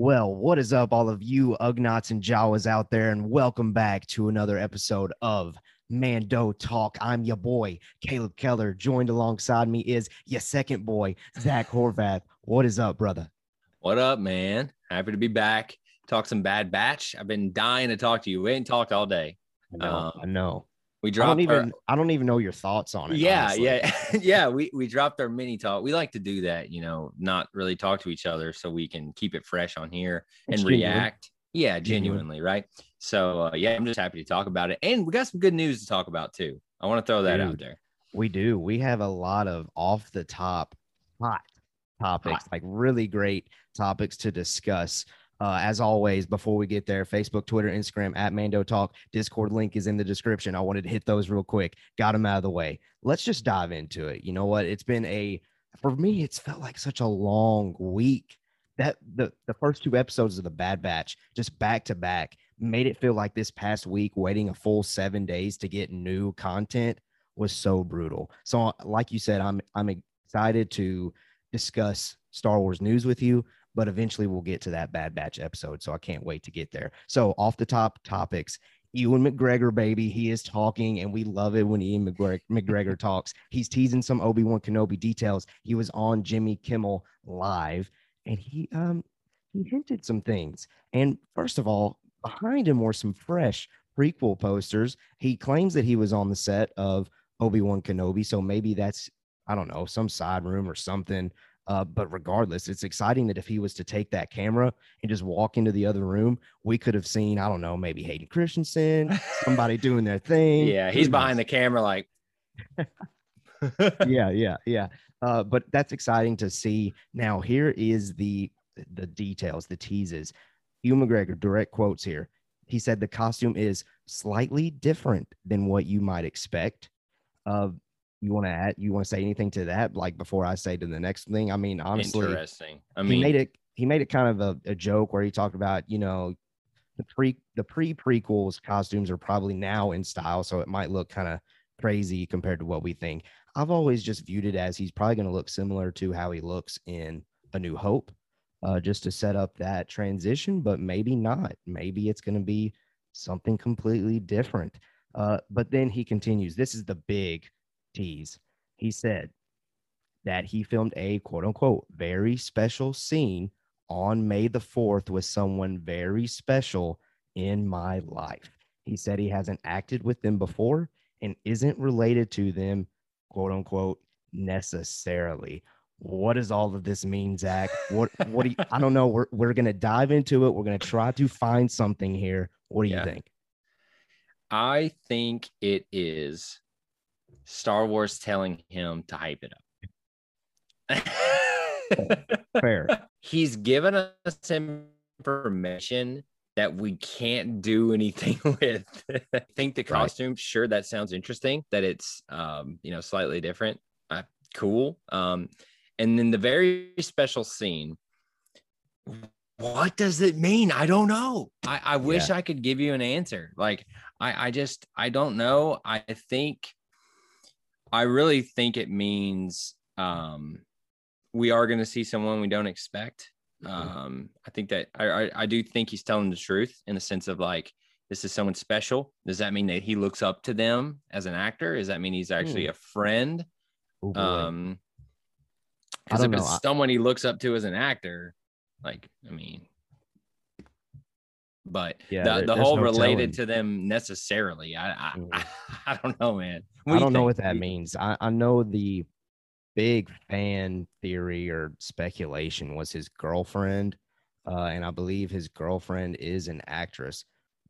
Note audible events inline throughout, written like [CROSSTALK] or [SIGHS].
Well, what is up, all of you Ugnaughts and Jawas out there, and welcome back to another episode of Mando Talk. I'm your boy, Caleb Keller. Joined alongside me is your second boy, Zach [LAUGHS] Horvath. What is up, brother? What up, man? Happy to be back. Talk some bad batch. I've been dying to talk to you. We ain't talked all day. I know. Um, I know. We I dropped don't even. our- I don't even know your thoughts on it. yeah, honestly. yeah, [LAUGHS] yeah. We we dropped our mini talk. We like to do that, you know, not really talk to each other so we can keep it fresh on here It's and genuine. react. Yeah, Genuine. genuinely, right? So uh, yeah, I'm just happy to talk about it, and we got some good news to talk about too. I want to throw that out there. We do. We have a lot of off the top, hot topics, like really great topics to discuss. Uh, as always, before we get there, Facebook, Twitter, Instagram at Mando Talk, Discord link is in the description. I wanted to hit those real quick, got them out of the way. Let's just dive into it. You know what? It's been a, for me, it's felt like such a long week. That the the first two episodes of the Bad Batch, just back to back, made it feel like this past week waiting a full seven days to get new content was so brutal. So, like you said, I'm I'm excited to discuss Star Wars news with you, but eventually we'll get to that Bad Batch episode. So I can't wait to get there. So off the top topics. Ewan McGregor, baby, he is talking, and we love it when Ewan McGregor, McGregor [LAUGHS] talks. He's teasing some Obi Wan Kenobi details. He was on Jimmy Kimmel live, and he um he hinted some things. And first of all, behind him were some fresh prequel posters. He claims that he was on the set of Obi Wan Kenobi, so maybe that's I don't know some side room or something. Uh, but regardless, it's exciting that if he was to take that camera and just walk into the other room, we could have seen I don't know maybe Hayden Christensen, somebody [LAUGHS] doing their thing. Yeah, he's behind the camera, like. [LAUGHS] yeah, yeah, yeah. Uh, but that's exciting to see. Now, here is the the details, the teases. Ewan McGregor, direct quotes here. He said the costume is slightly different than what you might expect. Uh, you want to add? You want to say anything to that? Like before I say to the next thing. I mean, honestly, Interesting. I mean he made it. He made it kind of a, a joke where he talked about, you know, the pre the pre prequels costumes are probably now in style, so it might look kind of crazy compared to what we think. I've always just viewed it as he's probably going to look similar to how he looks in A New Hope, uh, just to set up that transition, but maybe not. Maybe it's going to be something completely different. Uh, but then he continues. This is the big tease. He said that he filmed a quote unquote very special scene on May the 4th with someone very special in my life. He said he hasn't acted with them before and isn't related to them, quote unquote, necessarily. What does all of this mean, Zach? What what do you, I don't know. We're we're gonna dive into it. We're gonna try to find something here. What do you think? I think it is Star Wars telling him to hype it up. [LAUGHS] Fair. He's given us information that we can't do anything [LAUGHS] with. I think the Right. costume, sure, that sounds interesting. That it's um, you know, slightly different. Uh, cool. Um, and then the very special scene. What does it mean? I don't know. I, I wish I could give you an answer. Like I, I just I don't know. I think I really think it means um we are gonna see someone we don't expect. Um, I think that I, I I do think he's telling the truth in the sense of like this is someone special. Does that mean that he looks up to them as an actor? Does that mean he's actually Hmm. a friend? Oh. Um, because if it's. Someone he looks up to as an actor, like I mean, but Yeah, the, there- the whole no related telling. to them necessarily, I I. I, [LAUGHS] I don't know, man. What I do don't know what that means. I, I know the big fan theory or speculation was his girlfriend. Uh, and I believe his girlfriend is an actress.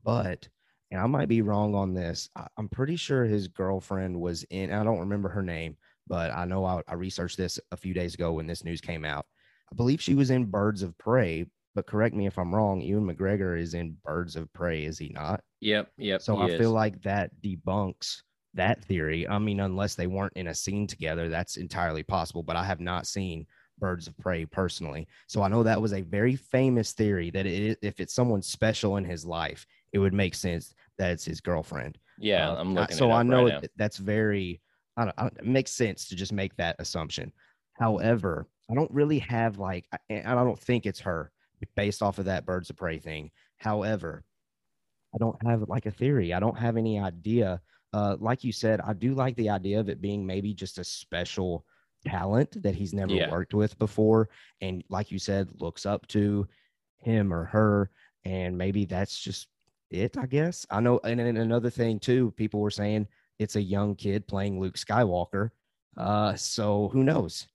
But, and I might be wrong on this, I, I'm pretty sure his girlfriend was in, I don't remember her name, but I know I, I researched this a few days ago when this news came out. I believe she was in Birds of Prey, but correct me if I'm wrong. Ewan McGregor is in Birds of Prey, is he not? Yep, yep. So I feel like that debunks that theory. I mean, unless they weren't in a scene together, that's entirely possible. But I have not seen Birds of Prey personally, so I know that was a very famous theory that it, if it's someone special in his life, it would make sense that it's his girlfriend. yeah, Uh, I'm I- looking. So it I know right that's very. I don't, I don't, it makes sense to just make that assumption. However, I don't really have like, I- I don't think it's her, based off of that Birds of Prey thing. However, I don't have like a theory. I don't have any idea. Uh, like you said, I do like the idea of it being maybe just a special talent that he's never Yeah. worked with before. And like you said, looks up to him or her. And maybe that's just it, I guess. I know. And then another thing, too, people were saying it's a young kid playing Luke Skywalker. Uh, so who knows?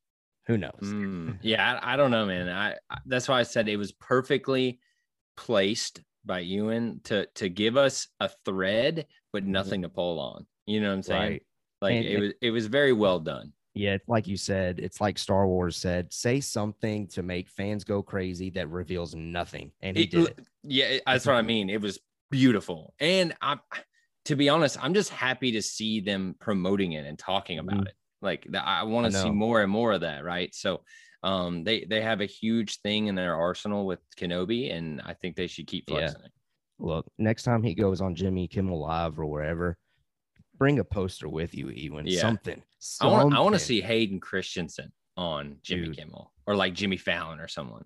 Who knows? Mm, [LAUGHS] yeah, I, I don't know, man. I, I that's why I said it was perfectly placed by Ewan to to give us a thread, but nothing to pull on. You know what I'm saying? Mm-hmm. Right. Like And it it- was it was very well done. Yeah, it's like you said, it's like Star Wars said, say something to make fans go crazy that reveals nothing. And he It- did. Yeah, that's what I mean. It was beautiful, and I, to be honest, I'm just happy to see them promoting it and talking about Mhm. it. Like I want to see more and more of that. Right. So, um, they they have a huge thing in their arsenal with Kenobi, and I think they should keep Yeah. flexing it. Look, next time he goes on Jimmy Kimmel Live or wherever, bring a poster with you, Ewan. Yeah. Something. I want I want to see Hayden Christensen on Jimmy Dude. Kimmel or like Jimmy Fallon or someone.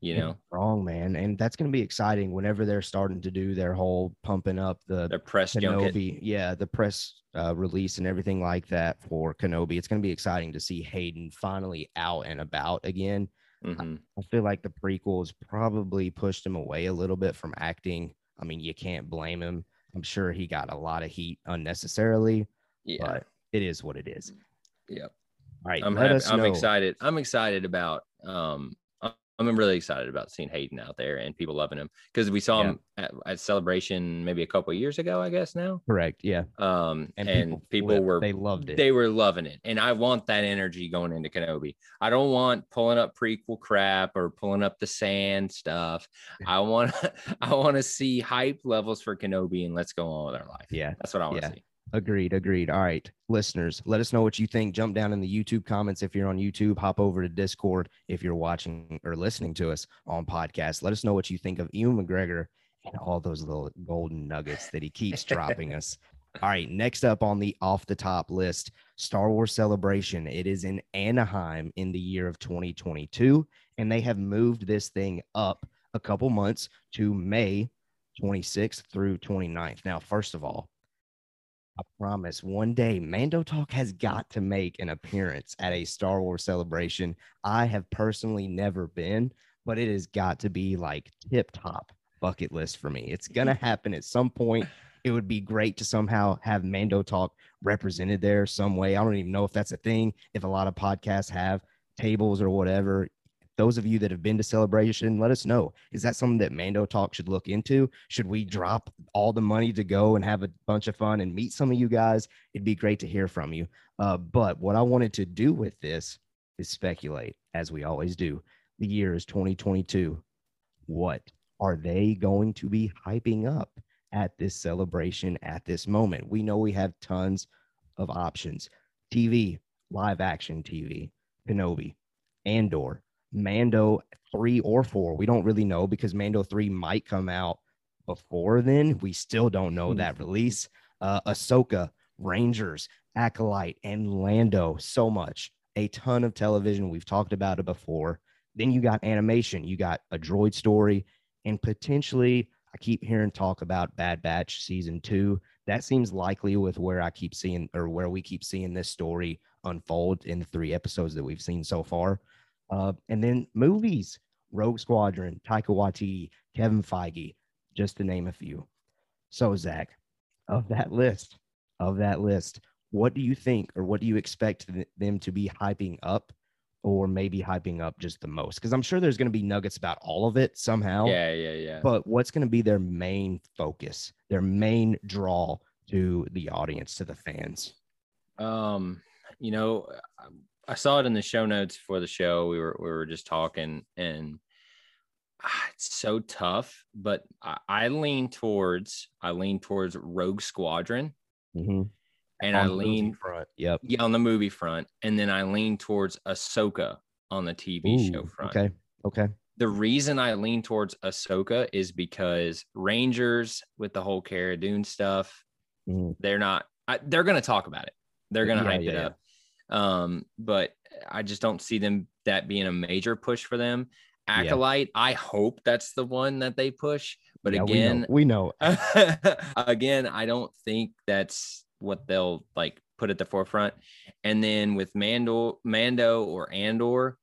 You know, wrong, man. And that's going to be exciting whenever they're starting to do their whole pumping up the their press junket. Kenobi, yeah, the press uh, release and everything like that for Kenobi. It's going to be exciting to see Hayden finally out and about again. Mhm. I feel like the prequels probably pushed him away a little bit from acting. I mean, you can't blame him. I'm sure he got a lot of heat unnecessarily, Yeah. but it is what it is. Yep. All right, I'm happy, I'm excited. I'm excited about um I'm- really excited about seeing Hayden out there and people loving him because we saw Yeah. him at, at celebration maybe a couple of years ago, I guess now. Correct. Yeah, Um and, and, people, people, were they loved it. they were loving it. And I want that energy going into Kenobi. I don't want pulling up prequel crap or pulling up the sand stuff. I want [LAUGHS] I want to see hype levels for Kenobi and let's go on with our life. yeah, That's what I want to Yeah. see. Agreed, agreed. All right, listeners, let us know what you think. Jump down in the YouTube comments if you're on YouTube. Hop over to Discord if you're watching or listening to us on podcast. Let us know what you think of Ewan McGregor and all those little golden nuggets that he keeps [LAUGHS] dropping us. All right, next up on the off the top list, Star Wars Celebration. It is in Anaheim in the year of 2022, and they have moved this thing up a couple months to May 26th through 29th. Now, first of all, I promise one day Mando Talk has got to make an appearance at a Star Wars celebration. I have personally never been, but it has got to be like tip top bucket list for me. It's going [LAUGHS] to happen at some point. It would be great to somehow have Mando Talk represented there some way. I don't even know if that's a thing, if a lot of podcasts have tables or whatever. Those of you that have been to celebration, let us know. Is that something that Mando Talk should look into? Should we drop all the money to go and have a bunch of fun and meet some of you guys? It'd be great to hear from you. Uh, but what I wanted to do with this is speculate, as we always do. The year is 2022. What are they going to be hyping up at this celebration at this moment? We know we have tons of options TV, live action TV, Kenobi, Andor, Mando 3 or 4. We don't really know because Mando 3 might come out before then. We still don't know Hmm. that release. Uh, Ahsoka, Rangers, Acolyte, and Lando. So much. A ton of television. We've talked about it before. Then you got animation. You got a droid story, and potentially, I keep hearing talk about Bad Batch season two. That seems likely with where I keep seeing or where we keep seeing this story unfold in the three episodes that we've seen so far. Uh, and then movies, Rogue Squadron, Taika Waititi, Kevin Feige, just to name a few. So, Zach, of that list, of that list, what do you think or what do you expect th- them to be hyping up or maybe hyping up just the most? Because I'm sure there's going to be nuggets about all of it somehow. Yeah, yeah, yeah. But what's going to be their main focus, their main draw to the audience, to the fans? Um, you know, I saw it in the show notes for the show. We were we were just talking, and ah, it's so tough. But I, I lean towards I lean towards Rogue Squadron, Mm-hmm. and I lean front. Yep. yeah on the movie front, and then I lean towards Ahsoka on the TV show front. Okay. Okay. The reason I lean towards Ahsoka is because Rangers with the whole Cara Dune stuff, Mhm. they're not I, they're going to talk about it they're going to Yeah, hype it yeah, up um but i just don't see them that being a major push for them Acolyte, I hope that's the one that they push. But Yeah, again, we know, we [LAUGHS] know. again, I don't think that's what they'll like put at the forefront. And then with Mando, Mando or Andor,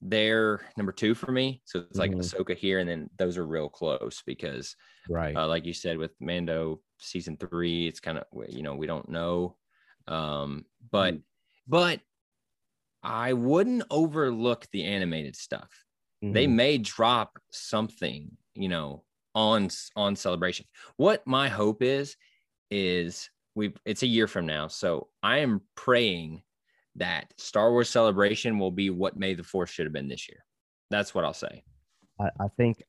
they're number two for me. So it's like Mhm. Ahsoka here, and then those are real close because, right. uh, like you said, with Mando season three, it's kind of you know we don't know, um, but Mm. But I wouldn't overlook the animated stuff. They Mhm. may drop something you know on on celebration. What my hope is is we it's a year from now so i am praying that star wars celebration will be what may the fourth should have been this year. That's what i'll say. I, I think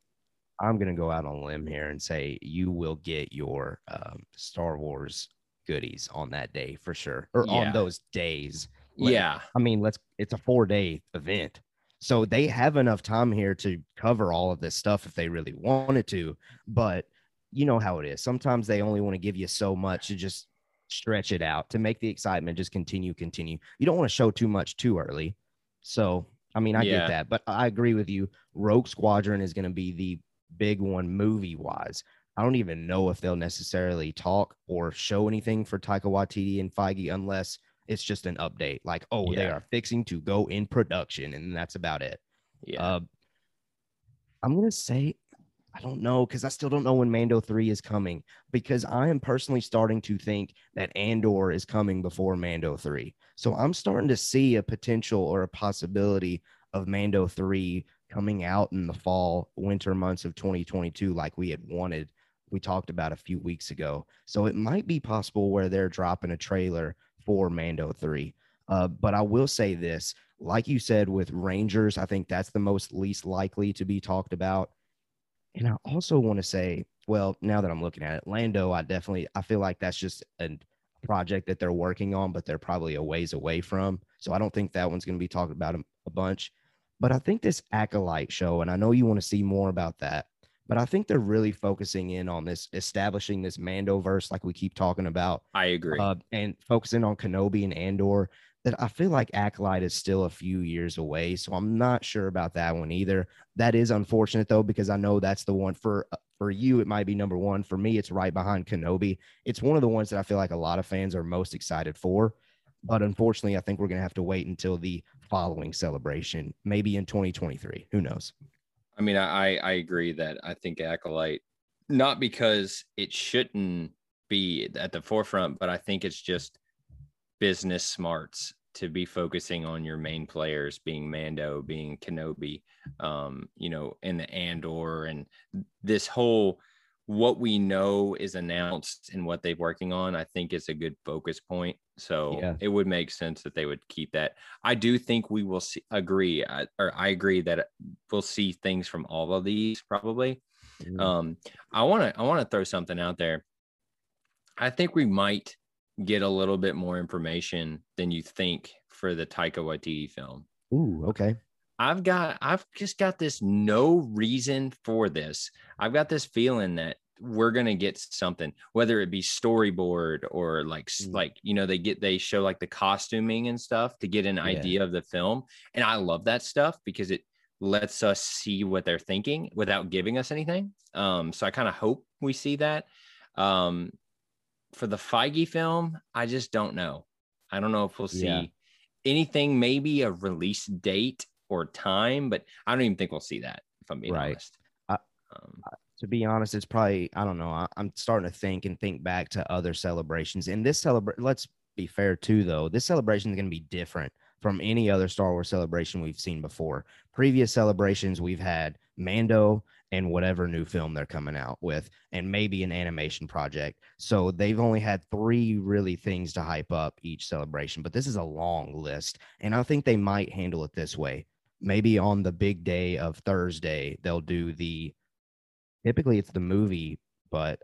I'm gonna go out on a limb here and say you will get your um, Star Wars goodies on that day for sure, or Yeah. on those days. Like, yeah I mean, let's. It's a four day event, so they have enough time here to cover all of this stuff if they really wanted to. But you know how it is. Sometimes they only want to give you so much to just stretch it out to make the excitement just continue, continue. You don't want to show too much too early. So, I mean, I Yeah. get that, but I agree with you. Rogue Squadron is going to be the big one movie wise. I don't even know if they'll necessarily talk or show anything for Taika Waititi and Feige unless it's just an update like, oh, they are fixing to go in production, and that's about it. yeah Uh, I'm gonna say I don't know because I still don't know when Mando three is coming because I am personally starting to think that Andor is coming before Mando three. So I'm starting to see a potential or a possibility of Mando three coming out in the fall winter months of 2022 like we had wanted. We talked about a few weeks ago. So it might be possible where they're dropping a trailer for Mando 3. Uh, but I will say this like you said with Rangers, I think that's the most least likely to be talked about. And I also want to say, well, now that I'm looking at it, Lando, I definitely I feel like that's just a project that they're working on, but they're probably a ways away from. So I don't think that one's going to be talked about a, a bunch. But I think this acolyte show, and I know you want to see more about that, but I think they're really focusing in on this, establishing this Mando verse, like we keep talking about, i agree uh, and focusing on Kenobi and Andor. That I feel like Acolyte is still a few years away, so I'm not sure about that one either. That is unfortunate though, because I know that's the one for uh, for you. It might be number one for me. It's right behind Kenobi. It's one of the ones that I feel like a lot of fans are most excited for. But unfortunately, I think we're gonna have to wait until the following celebration, maybe in 2023. Who knows? I mean, I I agree that I think acolyte, not because it shouldn't be at the forefront, but I think it's just business smarts to be focusing on your main players, being Mando, being Kenobi, um, you know, and the Andor, and this whole what we know is announced and what they're working on. I think is a good focus point. So Yeah. it would make sense that they would keep that. I do think we will see, agree, I, or I agree that we'll see things from all of these probably. Mhm. Um, I want to I want to throw something out there. I think we might get a little bit more information than you think for the Taika Waititi film. Ooh, okay. I've got I've just got this no reason for this. I've got this feeling that we're gonna get something, whether it be storyboard or like Mm. like you know they get they show like the costuming and stuff to get an Yeah. idea of the film, and I love that stuff because it lets us see what they're thinking without giving us anything. Um, so I kind of hope we see that. Um, for the Feige film, I just don't know. I don't know if we'll see Yeah. anything, maybe a release date or time, but I don't even think we'll see that if I'm being Right. honest. I- um, to be honest, it's probably I don't know. I, I'm starting to think and think back to other celebrations. And this celebration, let's be fair too, though. This celebration is going to be different from any other Star Wars celebration we've seen before. Previous celebrations we've had Mando and whatever new film they're coming out with, and maybe an animation project. So they've only had three really things to hype up each celebration, but this is a long list, and I think they might handle it this way. Maybe on the big day of Thursday, they'll do the typically it's the movie, but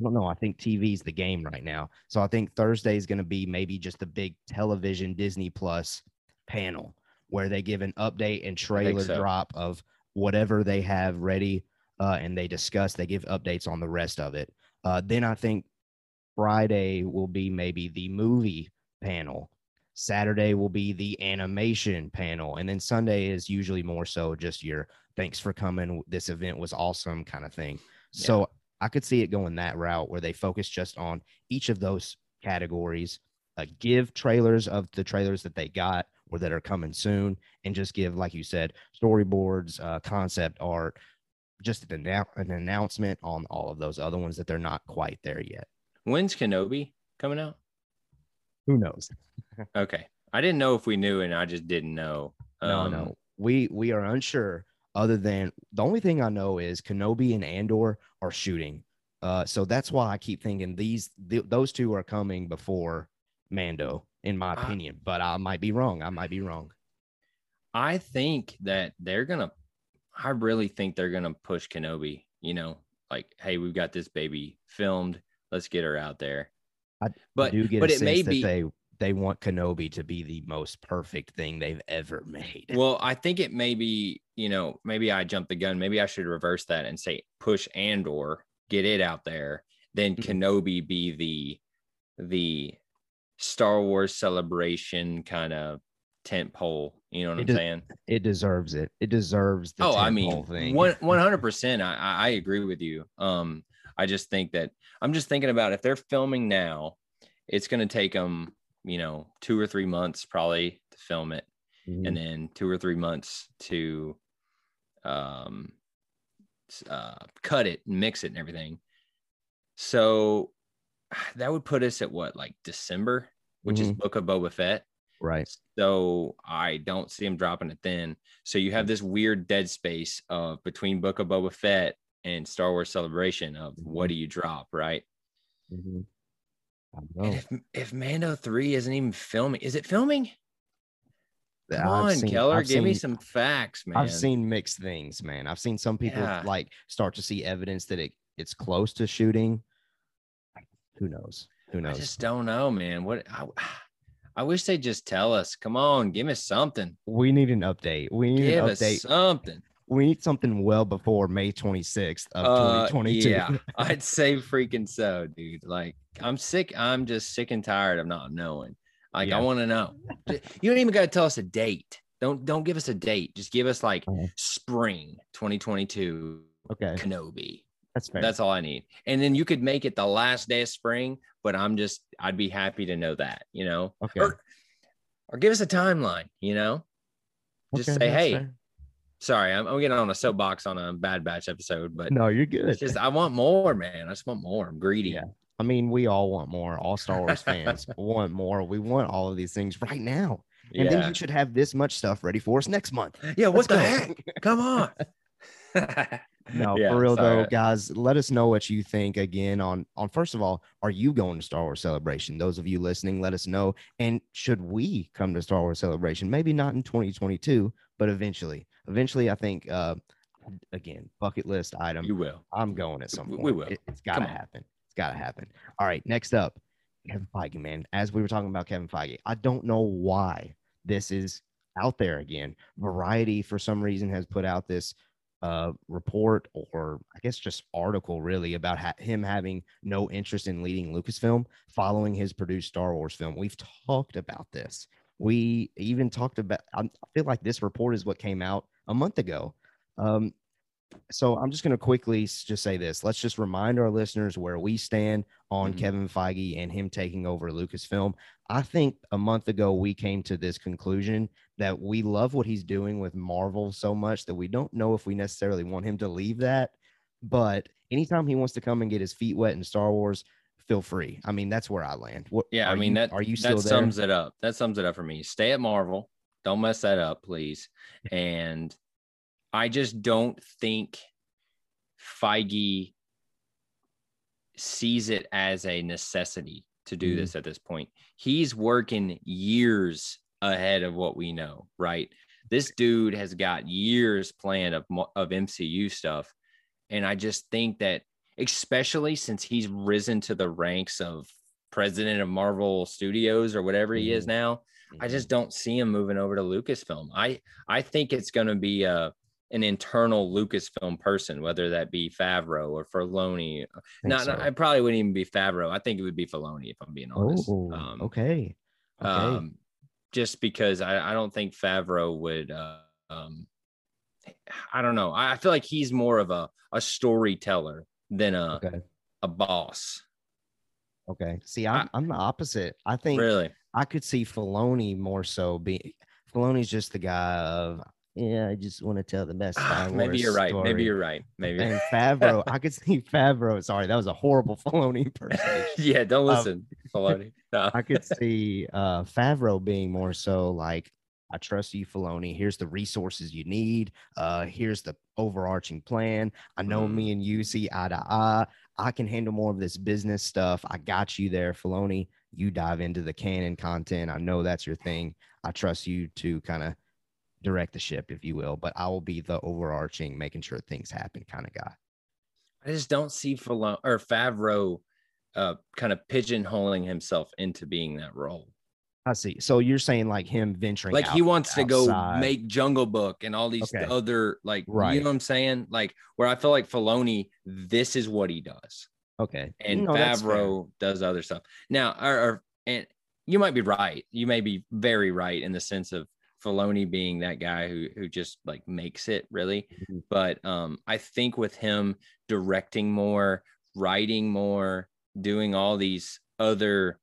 I don't know. I think TV's the game right now. So I think Thursday is going to be maybe just the big television Disney Plus panel where they give an update and trailer so. drop of whatever they have ready uh, and they discuss, they give updates on the rest of it. Uh, then I think Friday will be maybe the movie panel. Saturday will be the animation panel. And then Sunday is usually more so just your thanks for coming. This event was awesome kind of thing. Yeah. So I could see it going that route where they focus just on each of those categories, uh, give trailers of the trailers that they got or that are coming soon, and just give, like you said, storyboards, uh, concept art, just an, an announcement on all of those other ones that they're not quite there yet. When's Kenobi coming out? Who knows? Okay. I didn't know if we knew and I just didn't know. No, Um, no, we we are unsure. Other than the only thing I know is Kenobi and Andor are shooting. Uh, so that's why I keep thinking these th- those two are coming before Mando, in my I- opinion. But I might be wrong. I might be wrong. I think that they're gonna. I really think they're gonna push Kenobi. You know, like, hey, we've got this baby filmed. Let's get her out there. I but do get but a it sense may that be. they they want Kenobi to be the most perfect thing they've ever [LAUGHS] made. Well, I think it may be. You know, maybe I jumped the gun. Maybe I should reverse that and say push Andor, get it out there. Then Mhm. Kenobi be the the Star Wars celebration kind of tent pole. You know what It I'm does- saying? it deserves it. It deserves the oh, I mean, thing. one [LAUGHS] one hundred percent. I I I agree with you. Um, I just think that I'm just thinking about if they're filming now, it's going to take them, you know, two or three months probably to film it, Mhm. and then two or three months to, um, uh, cut it and mix it and everything. So [SIGHS] that would put us at what, like December, which is Book of Boba Fett. right. So I don't see him dropping it then. So you have this weird dead space of between Book of Boba Fett and Star Wars Celebration of what do you drop, right? Mhm. Know. if if Mando three isn't even filming, is it filming? Come I've on, seen- Keller, I've give me some facts, man. I've seen mixed things, man. I've seen some people Yeah. like start to see evidence that it, it's close to shooting. Who knows? Who knows? I just don't know, man. What I, [SIGHS] I wish they'd just tell us. Come on, give us something. we need an update. We need Give an us update. something. We need something well before May 26th of Uh, 2022. Yeah, [LAUGHS] I'd say freaking so, dude. Like, I'm sick. I'm just sick and tired of not knowing. Like, Yeah. I want to know. You don't even got to tell us a date. Don't don't give us a date. Just give us like Uh-huh. spring 2022 okay, Kenobi. that's fair. That's all I need. And then you could make it the last day of spring, but I'm just I'd be happy to know that, you know. okay. Or, or give us a timeline, you know. Just okay, say, hey, fair. Sorry, I'm, I'm getting on a soapbox on a Bad Batch episode, but No, you're good. it's just I want more, man. I just want more. I'm greedy. Yeah. I mean, we all want more. All Star Wars fans [LAUGHS] want more. We want all of these things right now. And then you should have this much stuff ready for us next month. Yeah, what Let's the go. heck? Come on. [LAUGHS] No, [LAUGHS] Yeah, for real though, guys. Let us know what you think again on on first of all, are you going to Star Wars Celebration? Those of you listening, let us know. And should we come to Star Wars Celebration? Maybe not in 2022, but eventually. Eventually, I think uh again, bucket list item. You will. I'm going at some We- point. we will. It, has gotta happen. It's gotta happen. All right, next up, Kevin Feige, man. As we were talking about Kevin Feige, I don't know why this is out there again. Variety, for some reason, has put out this uh, report or I guess just article really about ha- him having no interest in leading Lucasfilm following his produced Star Wars film. We've talked about this. We even talked about, I feel like this report is what came out a month ago. Um, so I'm just going to quickly just say this. Let's just remind our listeners where we stand on Mhm. Kevin Feige and him taking over Lucasfilm. I think a month ago we came to this conclusion that we love what he's doing with Marvel so much that we don't know if we necessarily want him to leave that. But anytime he wants to come and get his feet wet in Star Wars, feel free. I mean, that's where I land. What, Yeah, I mean you- that are you still that there? sums it up. That sums it up for me. Stay at Marvel. Don't mess that up, please. And I just don't think Feige sees it as a necessity to do Mhm. this at this point. He's working years ahead of what we know, right? This dude has got years planned of of MCU stuff, and I just think that, especially since he's risen to the ranks of president of Marvel Studios or whatever he is Mhm. now, I just don't see him moving over to Lucasfilm. I I think it's going to be a an internal Lucasfilm person, whether that be Favreau or Filoni. Not, so. I probably wouldn't even be Favreau. I think it would be Filoni if I'm being honest. Oh, Um, okay. Okay. um, just because I, I don't think Favreau would. Uh, um, I don't know. I, I feel like he's more of a a storyteller than a Okay. a boss. Okay. See, I'm, I'm the opposite. I think Really? I could see Filoni more so be Filoni's just the guy of yeah, I just want to tell the best. Star [SIGHS] Maybe you're right. Maybe you're right. Maybe. And [LAUGHS] Favreau, I could see Favreau. Sorry, that was a horrible [LAUGHS] Filoni person. [LAUGHS] yeah, don't Um, listen, Filoni. No. I could see uh Favreau being more so like, I trust you, Filoni. Here's the resources you need. Uh, here's the overarching plan. I know Mm. me and you see eye to eye. I can handle more of this business stuff. I got you there, Filoni. You dive into the canon content. I know that's your thing. I trust you to kind of direct the ship, if you will. But I will be the overarching, making sure things happen kind of guy. I just don't see Filoni or Favreau uh, kind of pigeonholing himself into being that role. I see. So you're saying like him venturing, Like he out- wants to go make Jungle Book and all these Okay. other like Right. you know what I'm saying? Like where I feel like Filoni, this is what he does. Okay, and No. Favreau does other stuff. Now, or, or- and you might be right. You may be very right in the sense of Filoni being that guy who who just like makes it really. Mhm. But um, I think with him directing more, writing more, doing all these other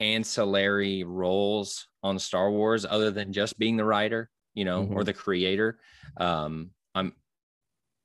ancillary roles on Star Wars, other than just being the writer, you know, or Mhm. the creator. Um, I'm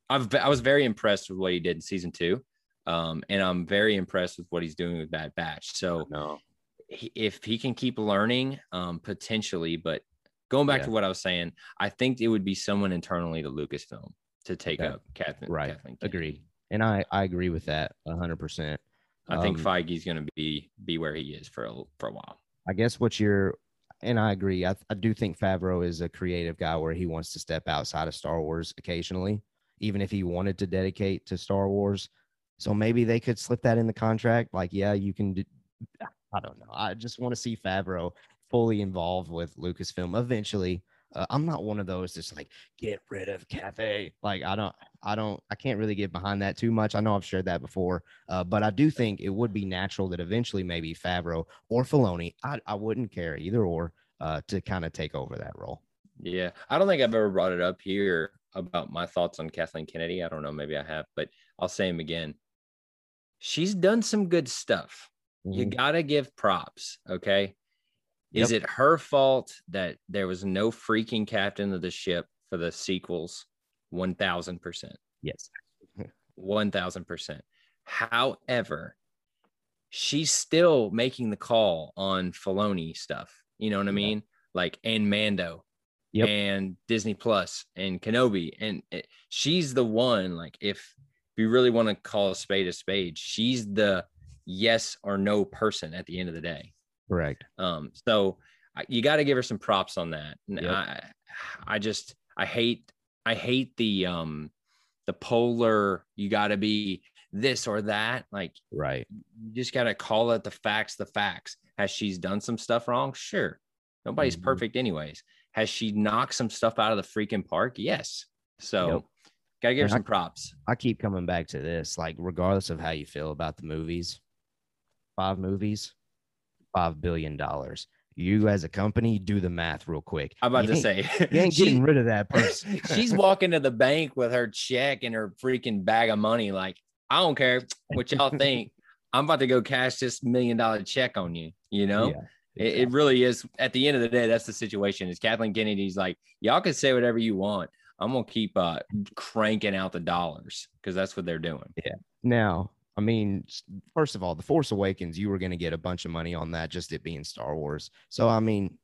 I've I was very impressed with what he did in season two. Um, and I'm very impressed with what he's doing with Bad Batch. So No. he, if he can keep learning, um, potentially, but going back Yeah. to what I was saying, I think it would be someone internally to Lucasfilm to take Okay. up Kathleen. Right. Kathleen. Agreed. And I, I agree with that hundred percent. I think Um, Feige's going to be be where he is for a, for a while. I guess what you're, and I agree. I, I do think Favreau is a creative guy where he wants to step outside of Star Wars occasionally, even if he wanted to dedicate to Star Wars. So maybe they could slip that in the contract. Like, yeah, you can do. I don't know. I just want to see Favreau fully involved with Lucasfilm eventually. Uh, I'm not one of those that's like get rid of Cathay. Like I don't, I don't, I can't really get behind that too much. I know I've shared that before, uh, but I do think it would be natural that eventually maybe Favreau or Filoni, I, I wouldn't care either or, uh, to kind of take over that role. Yeah, I don't think I've ever brought it up here about my thoughts on Kathleen Kennedy. I don't know, maybe I have, but I'll say them again. She's done some good stuff. You Mhm. got to give props. Okay. Is it her fault that there was no freaking captain of the ship for the sequels? 1000%. Yes. 1000%. However, she's still making the call on Filoni stuff. You know what I Yeah. mean? Like, and Mando Yep. and Disney Plus and Kenobi. And it, she's the one, like, if we really want to call a spade a spade, she's the yes or no person at the end of the day. Correct. Um, so you got to give her some props on that. And Yep. I, I just, I hate, I hate the, um, the polar, you got to be this or that. Like, Right. you just got to call it the facts, the facts. Has she's done some stuff wrong? Sure. Nobody's Mhm. perfect, anyways. Has she knocked some stuff out of the freaking park? Yes. So, Yep. Got to give her And I- some props. I keep coming back to this, like, regardless of how you feel about the movies, five movies, five billion dollars. You as a company do the math real quick. I'm about You to say, you ain't [LAUGHS] getting rid of that [LAUGHS] person. she's walking to the bank with her check and her freaking bag of money. Like, I don't care what y'all think. [LAUGHS] I'm about to go cash this million dollar check on you. You know, Yeah, it, it really is. At the end of the day, that's the situation. Is Kathleen Kennedy's like, y'all can say whatever you want. I'm gonna keep uh, cranking out the dollars because that's what they're doing. Yeah. Now, I mean, first of all, The Force Awakens, you were going to get a bunch of money on that, just it being Star Wars. So, I mean,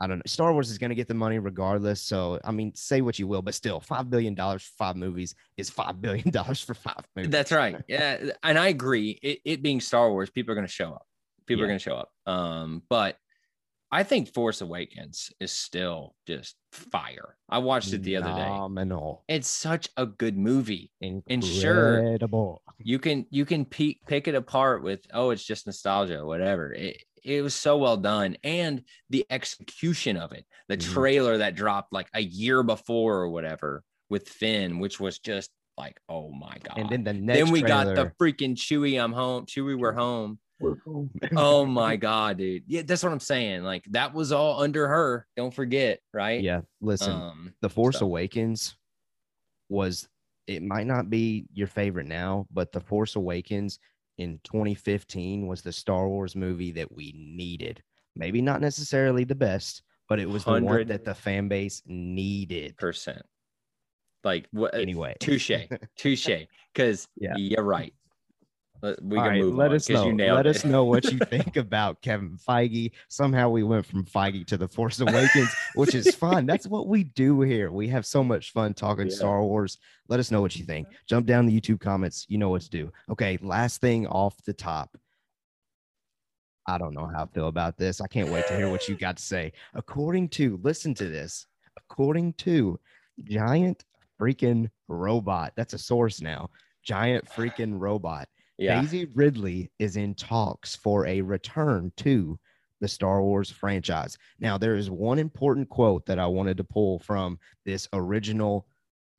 I don't know. Star Wars is going to get the money regardless. So, I mean, say what you will, but still, $5 billion for five movies is $5 billion [LAUGHS] for five movies. That's right. Yeah, and I agree. It, it being Star Wars, people are going to show up. People are going to show up. Um, but I think Force Awakens is still just fire. I watched it the other day. Phenomenal. It's such a good movie. Incredible. sure, You can you can pe- pick it apart with oh, it's just nostalgia, whatever. It it was so well done, and the execution of it, the Mhm. trailer that dropped like a year before or whatever with Finn, which was just like oh my god And then the next then we got the freaking Chewy, I'm home. Chewy, we're home. [LAUGHS] oh my god, dude. Yeah, that's what I'm saying. Like that was all under her. Don't forget, right? Yeah. Listen, Um, The Force so- Awakens was it might not be your favorite now, but The Force Awakens in 2015 was the Star Wars movie that we needed. Maybe not necessarily the best, but it was the one that the fan base needed. percent. Like what? Anyway, Touche, [LAUGHS] touche. Because Yeah. you're right. Let- We All can right, move let on us know. you Let it. us know what [LAUGHS] you think about Kevin Feige. Somehow we went from Feige to the Force Awakens, which is [LAUGHS] fun. That's what we do here. We have so much fun talking Yeah. Star Wars. Let us know what you think. Jump down the YouTube comments. You know what to do. Okay, last thing off the top. I don't know how I feel about this. I can't wait to hear what you got to say. According to, listen to this. According to Giant Freaking Robot, that's a source now. Giant Freaking Robot. Yeah. Daisy Ridley is in talks for a return to the Star Wars franchise. Now, there is one important quote that I wanted to pull from this original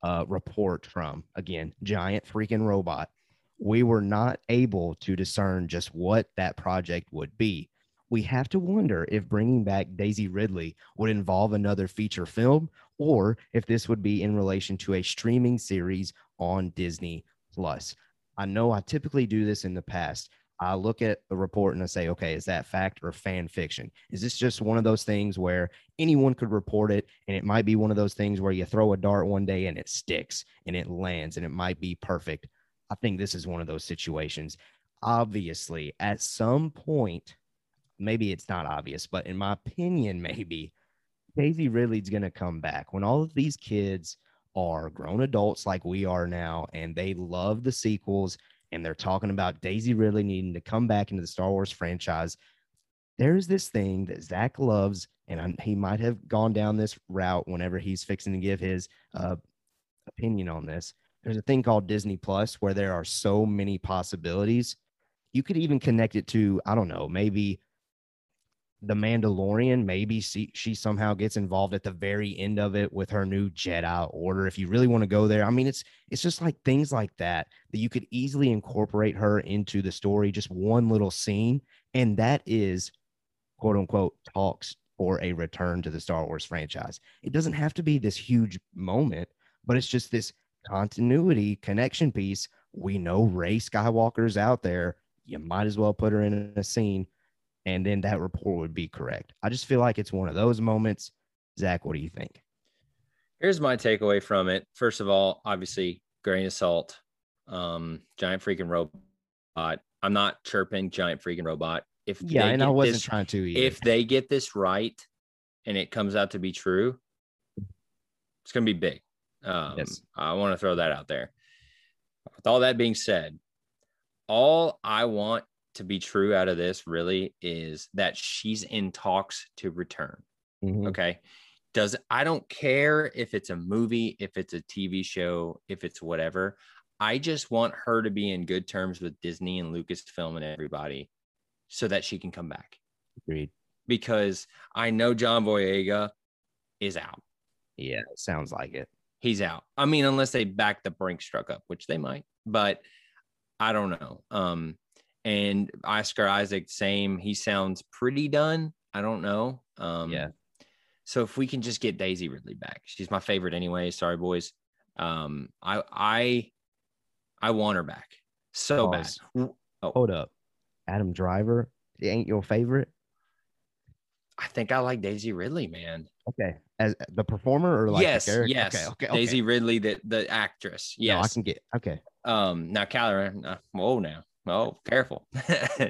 uh, report from, again, Giant Freaking Robot. We were not able to discern just what that project would be. We have to wonder if bringing back Daisy Ridley would involve another feature film or if this would be in relation to a streaming series on Disney Plus. I know I typically do this in the past. I look at the report and I say, okay, is that fact or fan fiction? Is this just one of those things where anyone could report it? And it might be one of those things where you throw a dart one day and it sticks and it lands and it might be perfect. I think this is one of those situations. Obviously, at some point, maybe it's not obvious, but in my opinion, [LAUGHS] maybe Daisy Ridley's going to come back when all of these kids are grown adults like we are now and they love the sequels and they're talking about Daisy Ridley needing to come back into the Star Wars franchise. There's this thing that Zach loves, and I, he might have gone down this route whenever he's fixing to give his uh, opinion on this. There's a thing called Disney Plus where there are so many possibilities. You could even connect it to, I don't know, maybe the Mandalorian. Maybe she, she somehow gets involved at the very end of it with her new Jedi Order. If you really want to go there, I mean, it's it's just like things like that that you could easily incorporate her into the story. Just one little scene, and that is quote unquote talks for a return to the Star Wars franchise. It doesn't have to be this huge moment, but it's just this continuity connection piece. We know Rey Skywalker's out there. You might as well put her in a scene and then that report would be correct. I just feel like it's one of those moments. Zach, what do you think? Here's my takeaway from it. First of all, obviously, grain of salt. Um, giant freaking robot. I'm not chirping giant freaking robot. If Yeah, and I wasn't this- trying to either. if they get this right and it comes out to be true, it's gonna be big. Um, Yes. I want to throw that out there. With all that being said, all I want to be true out of this really is that she's in talks to return. Mhm. Okay. Does I don't care if it's a movie, if it's a TV show, if it's whatever. I just want her to be in good terms with Disney and Lucasfilm and everybody so that she can come back Agreed. because I know John Boyega is out. Yeah, sounds like it. He's out. I mean, unless they back the brink struck up, which they might, but I don't know. Um, and Oscar Isaac, same. He sounds pretty done. I don't know. Um, Yeah. So if we can just get Daisy Ridley back, she's my favorite anyway. Sorry, boys. Um, I I I want her back so Pause. bad. Hold up. Adam Driver it ain't your favorite? I think I like Daisy Ridley, man. Okay. As the performer or like yes, the character? yes. Okay, okay, okay. Daisy Ridley, the the actress. No, I can get okay. Um, now Kylo Ren, uh, whoa, now, oh, careful. [LAUGHS]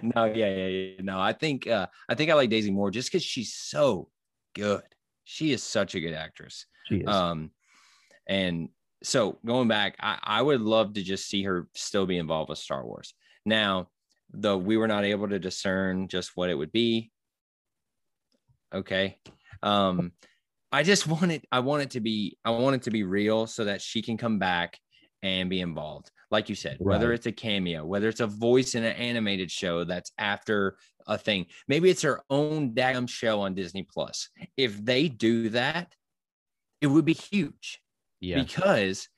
no, yeah, yeah, yeah. No, I think, uh, I think I like Daisy more just because she's so good. She is such a good actress. She is. Um, and so going back, I, I would love to just see her still be involved with Star Wars. Now, though we were not able to discern just what it would be. Okay. Um, I just want it, I want it to be, I want it to be real so that she can come back and be involved. Like you said, whether it's a cameo, whether it's a voice in an animated show that's after a thing, maybe it's her own damn show on Disney Plus. If they do that, it would be huge yeah. because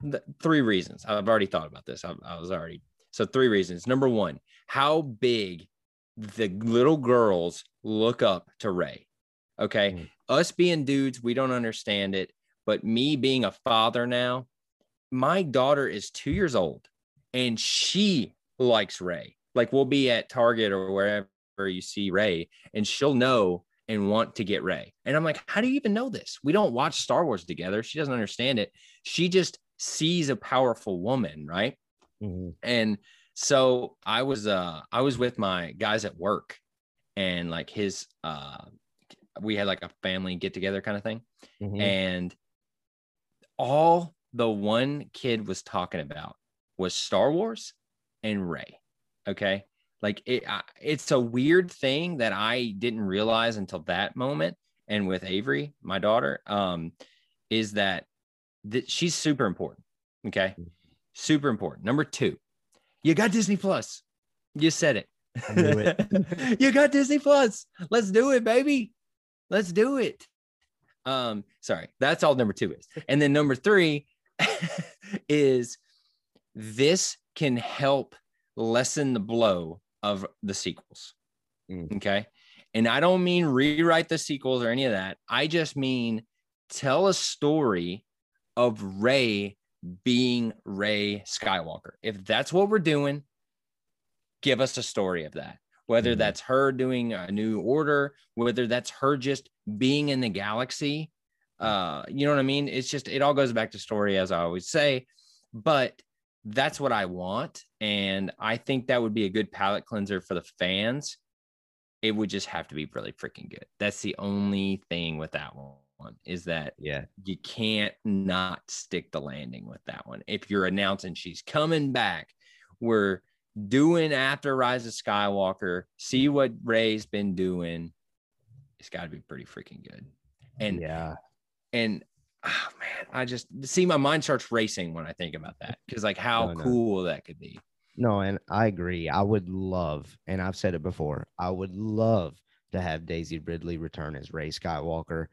the, three reasons. I've already thought about this. I, I was already so three reasons. Number one, how big the little girls look up to Rey. Okay. Mm. Us being dudes, we don't understand it. But me being a father now, my daughter is two years old and she likes Rey. Like we'll be at Target or wherever you see Rey, and she'll know and want to get Rey. And I'm like, how do you even know this? We don't watch Star Wars together. She doesn't understand it. She just sees a powerful woman, right? Mhm. And so I was uh I was with my guys at work and like his uh we had like a family get together kind of thing. Mhm. And all the one kid was talking about was Star Wars and Rey. Okay. Like it, I- it's a weird thing that I didn't realize until that moment. And with Avery, my daughter, um, is that, that she's super important. Okay. Super important. Number two, you got Disney Plus. You said it. It. [LAUGHS] you got Disney Plus. Let's do it, baby. Let's do it. Um, sorry, that's all number two is. And then number three is this can help lessen the blow of the sequels. Mm. Okay. And I don't mean rewrite the sequels or any of that. I just mean tell a story of Rey being Rey Skywalker. If that's what we're doing, give us a story of that. Whether Mhm. that's her doing a new order, whether that's her just being in the galaxy. Uh, you know what I mean? It's just it all goes back to story, as I always say. But that's what I want. And I think that would be a good palate cleanser for the fans. It would just have to be really freaking good. That's the only thing with that one is that Yeah. you can't not stick the landing with that one. If you're announcing she's coming back, we're doing after Rise of Skywalker, see what Rey's been doing. It's got to be pretty freaking good. And yeah. And oh man, I just see my mind starts racing when I think about that because like how No, no. cool that could be. No, and I agree. I would love, and I've said it before, I would love to have Daisy Ridley return as Rey Skywalker.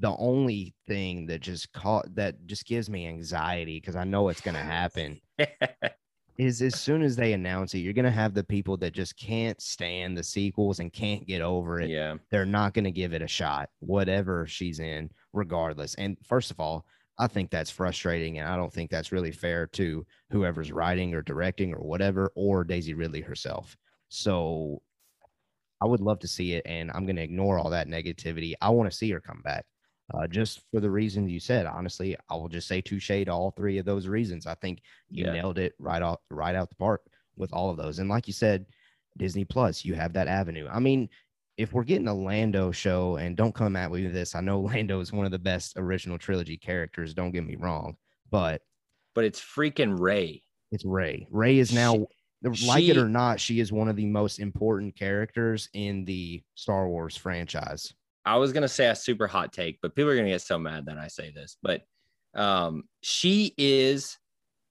The only thing that just caught that just gives me anxiety because I know it's gonna happen [LAUGHS] is as soon as they announce it, you're gonna have the people that just can't stand the sequels and can't get over it. yeah, They're not gonna give it a shot, whatever she's in, regardless. And first of all, I think that's frustrating, and I don't think that's really fair to whoever's writing or directing or whatever, or Daisy Ridley herself. So I would love to see it, and I'm going to ignore all that negativity. I want to see her come back, uh, just for the reasons you said. Honestly, I will just say touche to all three of those reasons. I think you Yeah. nailed it right off, right out the park with all of those. And like you said, Disney Plus, you have that avenue. I mean, if we're getting a Lando show, and don't come at me with this, I know [LAUGHS] Lando is one of the best original trilogy characters. Don't get me wrong, but but it's freaking Rey. it's Rey. Rey is now, like it or not, she is one of the most important characters in the Star Wars franchise. I was gonna say a super hot take, but people are gonna get so mad that I say this. But um, she is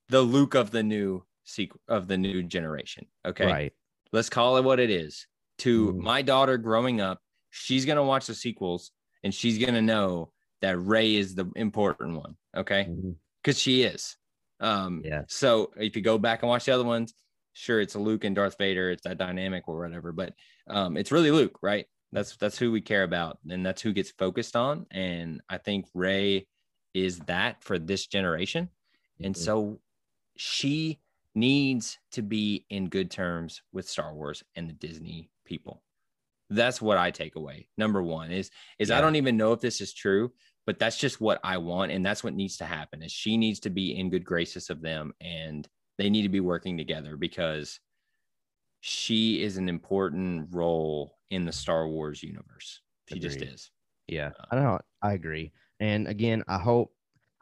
the Luke of the new sequel of the new generation. Okay, Right. let's call it what it is. To Mhm. my daughter growing up, she's gonna watch the sequels and she's gonna know that Rey is the important one. Okay, because she is. Um, Yeah. So if you go back and watch the other ones, sure, it's Luke and Darth Vader, it's that dynamic or whatever, but um, it's really Luke, right? That's that's who we care about, and that's who gets focused on. And I think Rey is that for this generation, and Mhm. so she needs to be in good terms with Star Wars and the Disney people. That's what I take away. Number one is is I don't even know if this is true, but that's just what I want, and that's what needs to happen. Is she needs to be in good graces of them, and they need to be working together because she is an important role in the Star Wars universe. She just is. Yeah, I know. I agree. And again, I hope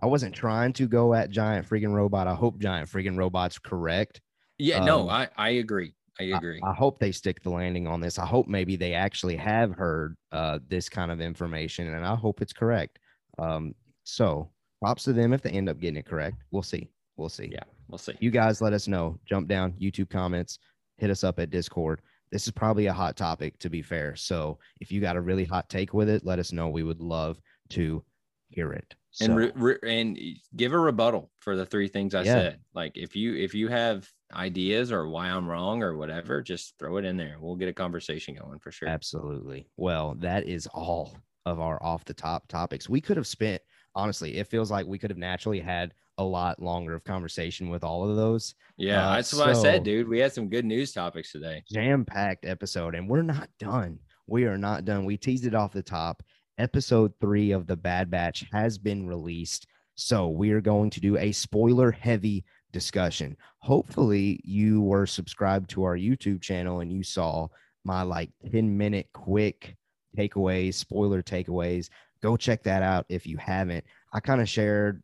I wasn't trying to go at giant freaking robot. I hope giant freaking robot's correct. Yeah, no, Um, I I agree. I I- agree. I, hope they stick the landing on this. I hope maybe they actually have heard uh, this kind of information, and I hope it's correct. Um, so props to them if they end up getting it correct. We'll see. We'll see. yeah, we'll see. You guys let us know. Jump down, YouTube comments, hit us up at Discord. This is probably a hot topic, to be fair. So if you got a really hot take with it, let us know. We would love to hear it. and re, re, and give a rebuttal for the three things I Yeah. said. Like if you if you have ideas or why I'm wrong or whatever, just throw it in there. We'll get a conversation going for sure. Absolutely. Well, that is all of our off the top topics. We could have spent, honestly, it feels like we could have naturally had a lot longer of conversation with all of those. Yeah, Uh, that's what I said, dude. We had some good news topics today. Jam packed episode, and we're not done. We are not done. We teased it off the top. Episode three of The Bad Batch has been released. So we are going to do a spoiler heavy discussion. Hopefully, you were subscribed to our YouTube channel and you saw my like 10 minute quick takeaways, spoiler takeaways. Go check that out if you haven't. I kind of shared,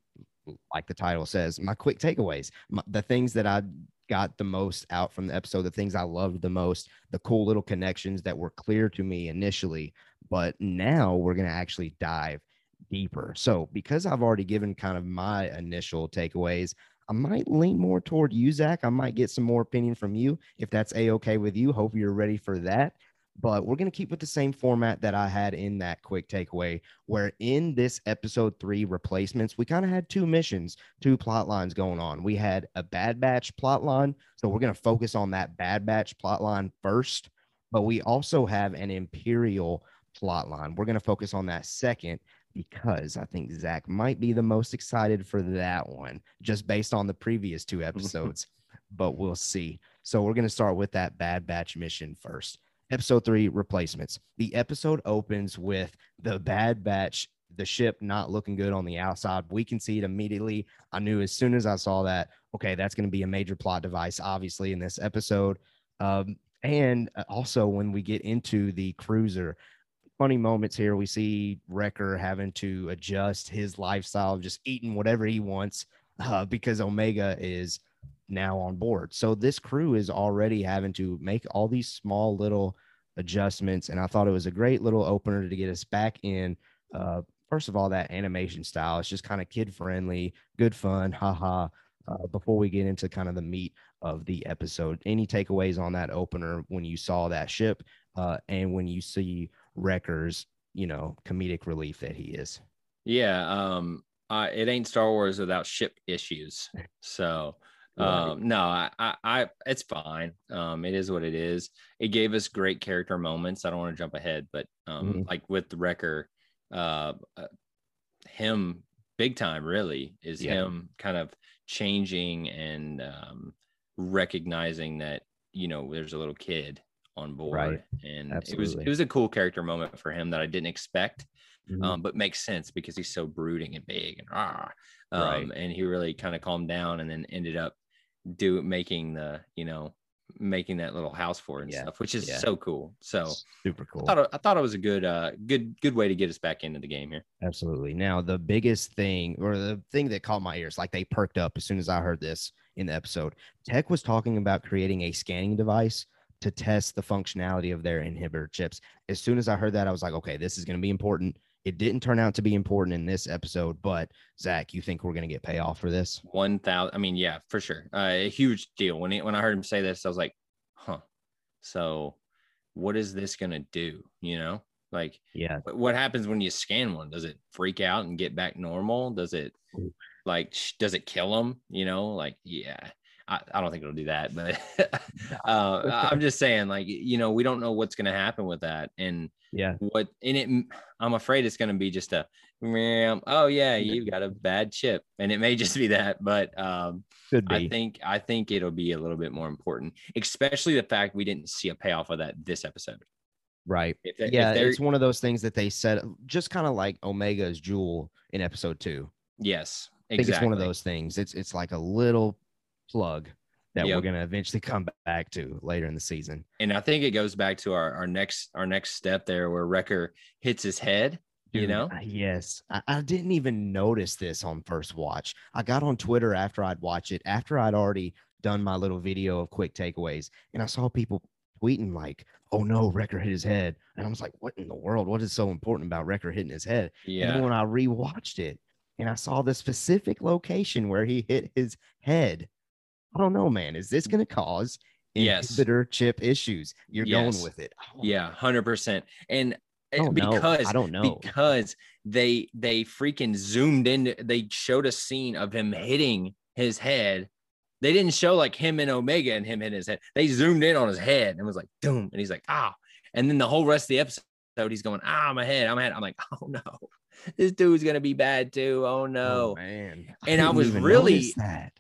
like the title says, my quick takeaways, my, the things that I got the most out from the episode, the things I loved the most, the cool little connections that were clear to me initially. But now we're going to actually dive deeper. So, because I've already given kind of my initial takeaways, I might lean more toward you, Zach. I might get some more opinion from you if that's a okay with you. Hope you're ready for that. But we're going to keep with the same format that I had in that quick takeaway, where in this episode three replacements, we kind of had two missions, two plot lines going on. We had a Bad Batch plot line. So we're going to focus on that Bad Batch plot line first. But we also have an Imperial plot line. We're going to focus on that second because I think Zach might be the most excited for that one, just based on the previous two [LAUGHS] episodes. but we'll see. So we're going to start with that Bad Batch mission first. Episode three replacements. The episode opens with the Bad Batch, the ship not looking good on the outside. We can see it immediately. I knew as soon as I saw that, okay, that's going to be a major plot device, obviously, in this episode. Um, and also, when we get into the cruiser, funny moments here. We see Wrecker having to adjust his lifestyle, of just eating whatever he wants uh, because Omega is now on board. So this crew is already having to make all these small little adjustments. And I thought it was a great little opener to get us back in. Uh, first of all, that animation style, it's just kind of kid friendly, good fun, haha. Uh, before we get into kind of the meat of the episode, any takeaways on that opener when you saw that ship uh, and when you see Wrecker's, you know, comedic relief that he is? Yeah, um, I, it ain't Star Wars without ship issues. So, Right. um, no, I, I, I, it's fine. Um, it is what it is. It gave us great character moments. I don't want to jump ahead, but um, Mhm. like with the Wrecker, uh, uh, him big time really is Yeah. him kind of changing and um, recognizing that you know there's a little kid on board Right. and it was it was a cool character moment for him that I didn't expect Mhm. um, but makes sense because he's so brooding and big and ah, Right. um, and he really kind of calmed down and then ended up do making the you know making that little house for it and Yeah, stuff, which is yeah. so cool. So Super cool. I thought it, I thought it was a good uh good good way to get us back into the game here. Absolutely. Now, the biggest thing or the thing that caught my ears, like they perked up as soon as I heard this in the episode, Tech was talking about creating a scanning device to test the functionality of their inhibitor chips. As soon as I heard that, I was like, okay, this is going to be important. It didn't turn out to be important in this episode, but Zach, you think we're going to get payoff for this? One thousand. I mean, yeah, for sure, uh, a huge deal. When he, when I heard him say this, I was like, huh. So, what is this gonna do? You know, like Yeah. What happens when you scan one? Does it freak out and get back normal? Does it like does it kill them? You know, like yeah. I, I don't think it'll do that, but [LAUGHS] uh, I'm just saying, like you know, we don't know what's going to happen with that, and Yeah. what in it. I'm afraid it's going to be just a, "Meow, oh yeah, you've got a bad chip, and it may [LAUGHS] just be that, but um, Could be. I think I think it'll be a little bit more important, especially the fact we didn't see a payoff of that this episode. right. If, they- if Yeah. they're- It's one of those things that they said, just kind of like Omega's Jewel in episode two. yes, I think it's one of those things. It's it's like a little plug that we're going to eventually come back to later in the season. and I think it goes back to our, our next our next step there where Wrecker hits his head. you know, Yes. I, I didn't even notice this on first watch. I got on Twitter after I'd watch it, after I'd already done my little video of quick takeaways, and I saw people tweeting like, "Oh no, Wrecker hit his head," and I was like, "What in the world? What is so important about Wrecker hitting his head?" And yeah, then when I rewatched it, and I saw the specific location where he hit his head, I don't know, man. Is this going to cause Yes. inhibitor chip issues? You're Yes. going with it. Yeah, hundred percent. And I uh, know. because I don't know. because they they freaking zoomed in. They showed a scene of him hitting his head. They didn't show like him and Omega and him hitting his head. They zoomed in on his head and was like, boom. And he's like, ah. And then the whole rest of the episode, he's going, ah, my head, I'm head. I'm like, oh no, this dude's gonna be bad too. Oh no, Oh, man. And I was really-.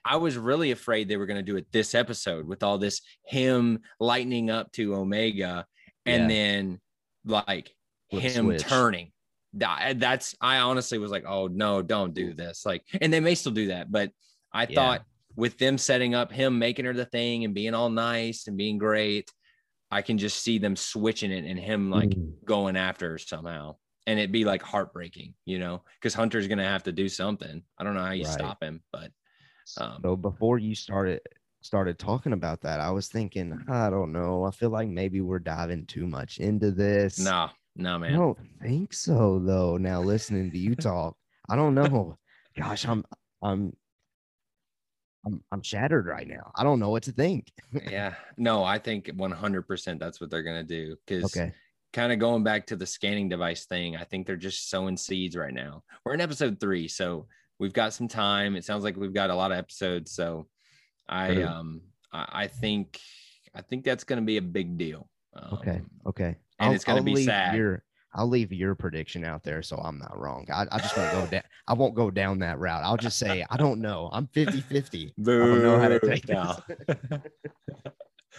I was really afraid they were gonna do it this episode with all this him lightening up to Omega, and Yeah. then like Flip him switch. turning. That's I honestly was like, oh no, don't do this. Like, and they may still do that, but I Yeah. thought with them setting up him making her the thing and being all nice and being great, I can just see them switching it and him like Mm. going after her somehow. And it'd be like heartbreaking, you know, because Hunter's gonna have to do something. I don't know how you Right. stop him, but um, So before you started started talking about that, I was thinking, I don't know. I feel like maybe we're diving too much into this. nah, no, I man. I don't think so though. Now listening to you talk, I don't know. [LAUGHS] Gosh, I'm I'm I'm I'm shattered right now. I don't know what to think. yeah, no, I think 100% that's what they're gonna do. Because Okay. Kind of going back to the scanning device thing, I think they're just sowing seeds right now. We're in episode three, so we've got some time. It sounds like we've got a lot of episodes, so I um I, I think I think that's going to be a big deal. Um, Okay. Okay. and it's gonna be sad. Your, I'll leave your prediction out there so I'm not wrong. I, I just won't go down. I won't go down that route. I'll just say I don't know. I'm 50 50. I don't know how to take no. [LAUGHS]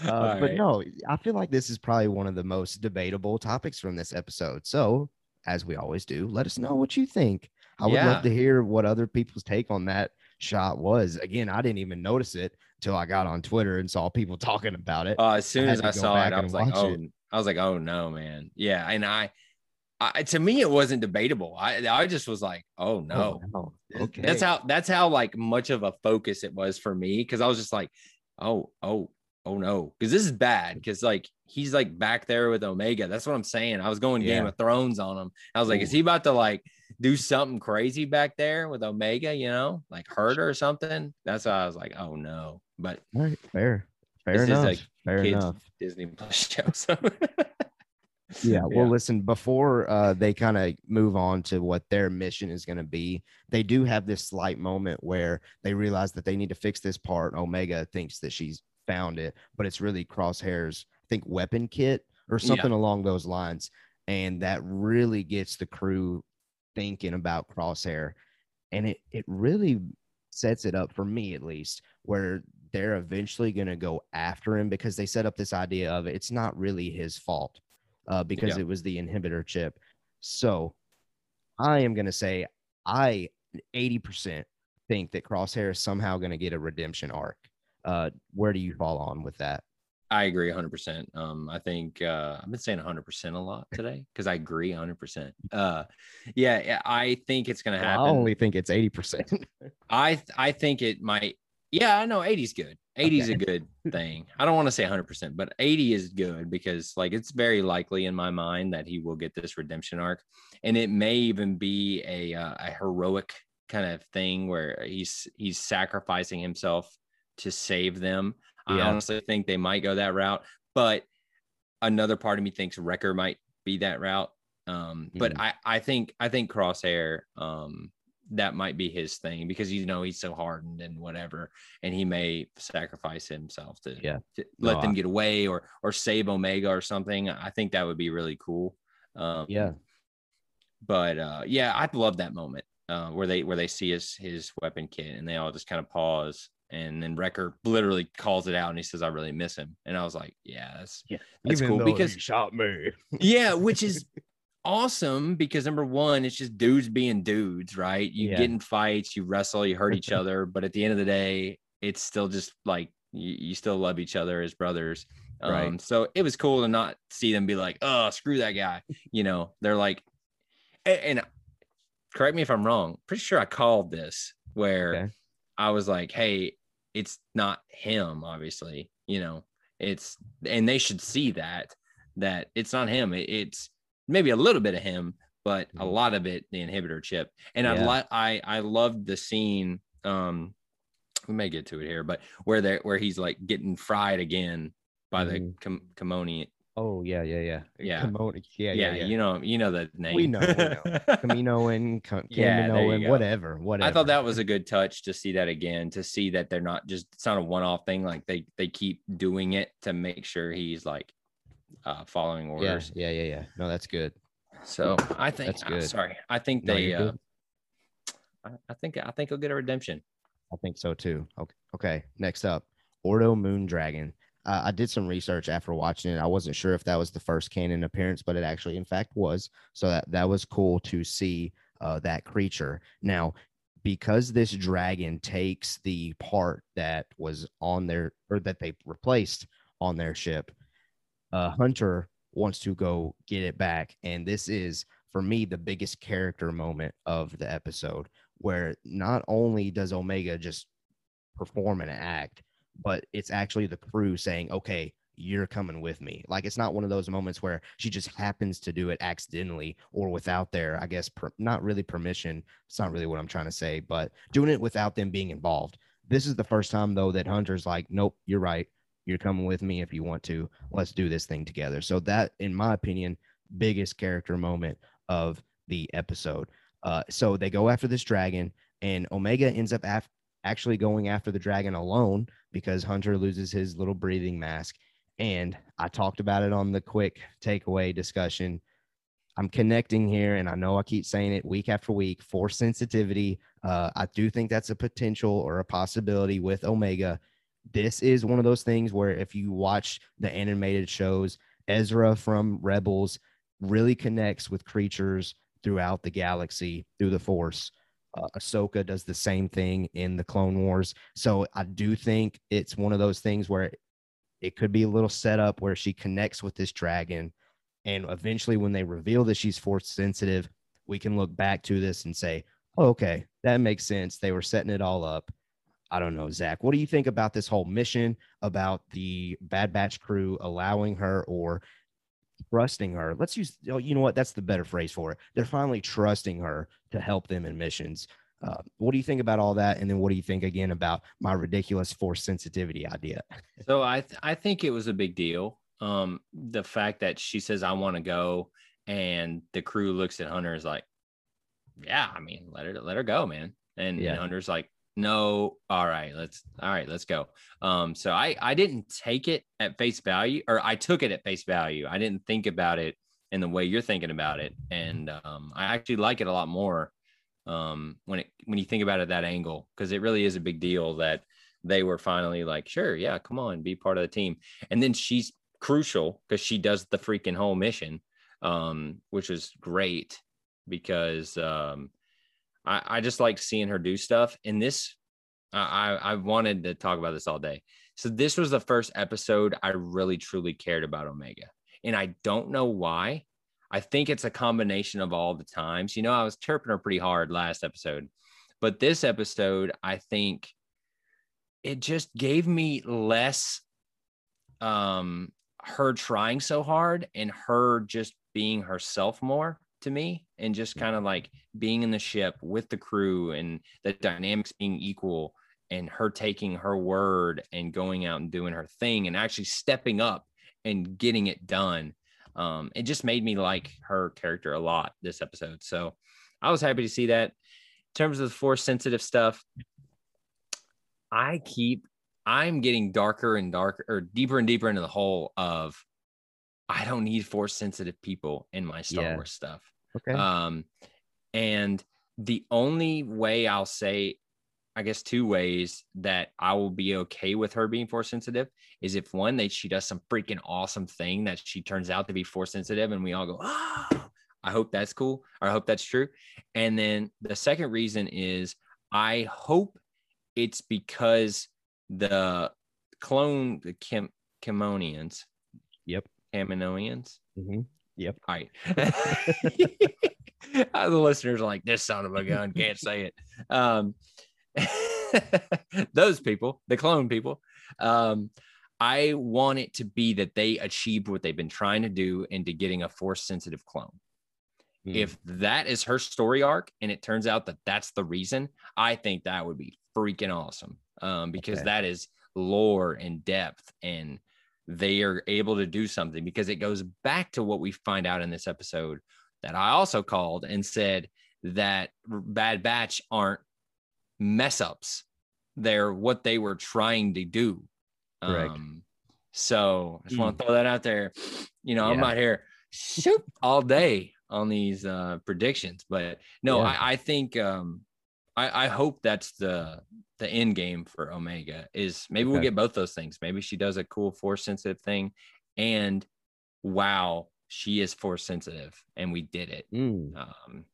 Uh, but right. no, I feel like this is probably one of the most debatable topics from this episode. So, as we always do, let us know what you think. I would Yeah. love to hear what other people's take on that shot was. Again, I didn't even notice it until I got on Twitter and saw people [LAUGHS] talking about it. Uh, as soon had as I saw it, I was like, oh, it. I was like, oh no, man. Yeah. And I, I, to me, it wasn't debatable. I, I just was like, oh no. wow. Th- Okay. That's how, that's how like much of a focus it was for me. Cause I was just like, oh, oh, oh no. Cause this is bad. Cause like, he's like back there with Omega. That's what I'm saying. I was going Game of Thrones on him. I was like, is he about to like do something crazy back there with Omega, you know, like hurt her or something? That's why I was like, oh no. But All right, fair. Fair This is enough. a Fair kids enough. Disney Plus show. So [LAUGHS] Yeah. Well, Yeah. listen, before uh, they kind of move on to what their mission is going to be, they do have this slight moment where they realize that they need to fix this part. Omega thinks that she's found it, but it's really Crosshair's, I think, weapon kit or Yeah. something along those lines. And that really gets the crew thinking about Crosshair. And it, it really sets it up for me, at least, where they're eventually going to go after him because they set up this idea of it's not really his fault uh, because Yeah. it was the inhibitor chip. So I am going to say I 80% think that Crosshair is somehow going to get a redemption arc. Uh, where do you fall on with that? I agree 100%. Um, I think uh, I've been saying 100% a lot today because I agree 100%. Uh, yeah, I think it's going to happen. I only think it's 80%. [LAUGHS] I th- I think it might. Yeah, I know 80's good. 80's a good [LAUGHS] thing. I don't want to say 100%, but 80 is good because like it's very likely in my mind that he will get this redemption arc and it may even be a uh, a heroic kind of thing where he's he's sacrificing himself to save them. I honestly think they might go that route, but another part of me thinks Wrecker might be that route. Um, but Mhm. I I think I think Crosshair um that might be his thing because you know he's so hardened and whatever, and he may sacrifice himself to, Yeah. to No, let them I- get away or or save Omega or something. I think that would be really cool. Um, yeah. but uh, yeah, I'd love that moment uh, where they where they see his his weapon kit and they all just kind of pause. And then Wrecker literally calls it out and he says, I really miss him. And I was like, Yeah, that's Yeah. That's Even cool because- he shot me. yeah, which is [LAUGHS] awesome because number one, it's just dudes being dudes, right? You Yeah. get in fights, you wrestle, you hurt each other, but at the end of the day, it's still just like you, you still love each other as brothers. Right. Um, so it was cool to not see them be like, oh, screw that guy. You know, they're like, a- and, correct me if I'm wrong. Pretty sure I called this where Okay. I was like, hey, it's not him, obviously, you know, it's, and they should see that, that it's not him. It- it's maybe a little bit of him, but a Mhm. lot of it, the inhibitor chip. And I, Yeah. li- I, I loved the scene. Um, we may get to it here, but where they where he's like getting fried again by Mhm. the com- Kimoni, Oh yeah, yeah, yeah. Yeah. Kimono, yeah, Yeah, yeah, yeah. you know, you know the name. We know, we know. [LAUGHS] Kamino and Yeah, Kamino and whatever, whatever. I thought that was a good touch to see that again, to see that they're not just it's not a one-off thing. Like they they keep doing it to make sure he's like uh following yeah, orders. yeah, yeah, yeah. No, that's good. So I think That's uh, good. sorry, I think No, they uh. I, I think I think he'll get a redemption. I think so too. Okay. Okay. Next up, Ordo Moondragon. Uh, I did some research after watching it. I wasn't sure if that was the first canon appearance, but it actually, in fact, was. So that that was cool to see uh, that creature. Now, because this dragon takes the part that was on their or that they replaced on their ship, uh, Hunter wants to go get it back, and this is for me the biggest character moment of the episode where not only does Omega just perform an act, but it's actually the crew saying, okay, you're coming with me. Like it's not one of those moments where she just happens to do it accidentally or without their, I guess, per, not really permission. It's not really what I'm trying to say, but doing it without them being involved. This is the first time, though, that Hunter's like, nope, you're right. You're coming with me if you want to. Let's do this thing together. So, that, in my opinion, biggest character moment of the episode. Uh, so they go after this dragon, and Omega ends up af- actually going after the dragon alone because Hunter loses his little breathing mask. And I talked about it on the quick takeaway discussion. I'm connecting here, and I know I keep saying it week after week. Force sensitivity. Uh, I do think that's a potential or a possibility with Omega. This is one of those things where if you watch the animated shows, Ezra from Rebels really connects with creatures throughout the galaxy through the Force. Uh, Ahsoka does the same thing in the Clone Wars. So I do think it's one of those things where it could be a little setup where she connects with this dragon. And eventually, when they reveal that she's force sensitive, we can look back to this and say, oh, okay, that makes sense. They were setting it all up. I don't know, Zach. What do you think about this whole mission, about the Bad Batch crew allowing her or trusting her? Let's use, oh, you know what? That's the better phrase for it. They're finally trusting her to help them in missions. Uh, what do you think about all that? And then what do you think again about my ridiculous force sensitivity idea? [LAUGHS] So I th- I think it was a big deal. Um, the fact that she says I want to go, and the crew looks at Hunter is like, yeah, I mean, let her let her go, man. And, Yeah. and Hunter's like, no, all right, let's all right, let's go. Um, so I I didn't take it at face value, or I took it at face value. I didn't think about it in the way you're thinking about it, and um, I actually like it a lot more um, when it when you think about it that angle because it really is a big deal that they were finally like, sure, yeah, come on, be part of the team. And then she's crucial because she does the freaking whole mission, um, which is great because um, I, I just like seeing her do stuff. And this, I, I wanted to talk about this all day. So this was the first episode I really truly cared about Omega, and I don't know why. I think it's a combination of all the times. You know, I was chirping her pretty hard last episode, but this episode, I think it just gave me less um her trying so hard and her just being herself more to me and just kind of like being in the ship with the crew and the dynamics being equal and her taking her word and going out and doing her thing and actually stepping up and getting it done um, it just made me like her character a lot this episode. So I was happy to see that. In terms of the force sensitive stuff, I keep I'm getting darker and darker or deeper and deeper into the hole of I don't need force sensitive people in my Star Yeah. Wars stuff. Okay. Um, and the only way I'll say, I guess, two ways that I will be okay with her being force sensitive is if one, that she does some freaking awesome thing that she turns out to be force sensitive, and we all go, oh, I hope that's cool, or I hope that's true. And then the second reason is I hope it's because the clone, the Kim, Kimonians, Yep. Kaminoans, Mhm. all right. [LAUGHS] Uh, the listeners are like, this son of a gun can't say it. Um, [LAUGHS] those people, the clone people, um, I want it to be that they achieved what they've been trying to do into getting a force sensitive clone. Mm. If that is her story arc and it turns out that that's the reason, I think that would be freaking awesome um, because Okay. that is lore and depth and they are able to do something because it goes back to what we find out in this episode that I also called and said that Bad Batch aren't mess ups. They're what they were trying to do. Correct. Um, so I just want to throw that out there. You know, I'm Yeah. out here shoot all day on these uh, predictions, but no, Yeah. I, I think um, I, I hope that's the the end game for Omega is maybe we'll get both those things. Maybe she does a cool force sensitive thing, and wow, she is force sensitive, and we did it. Mm, Um,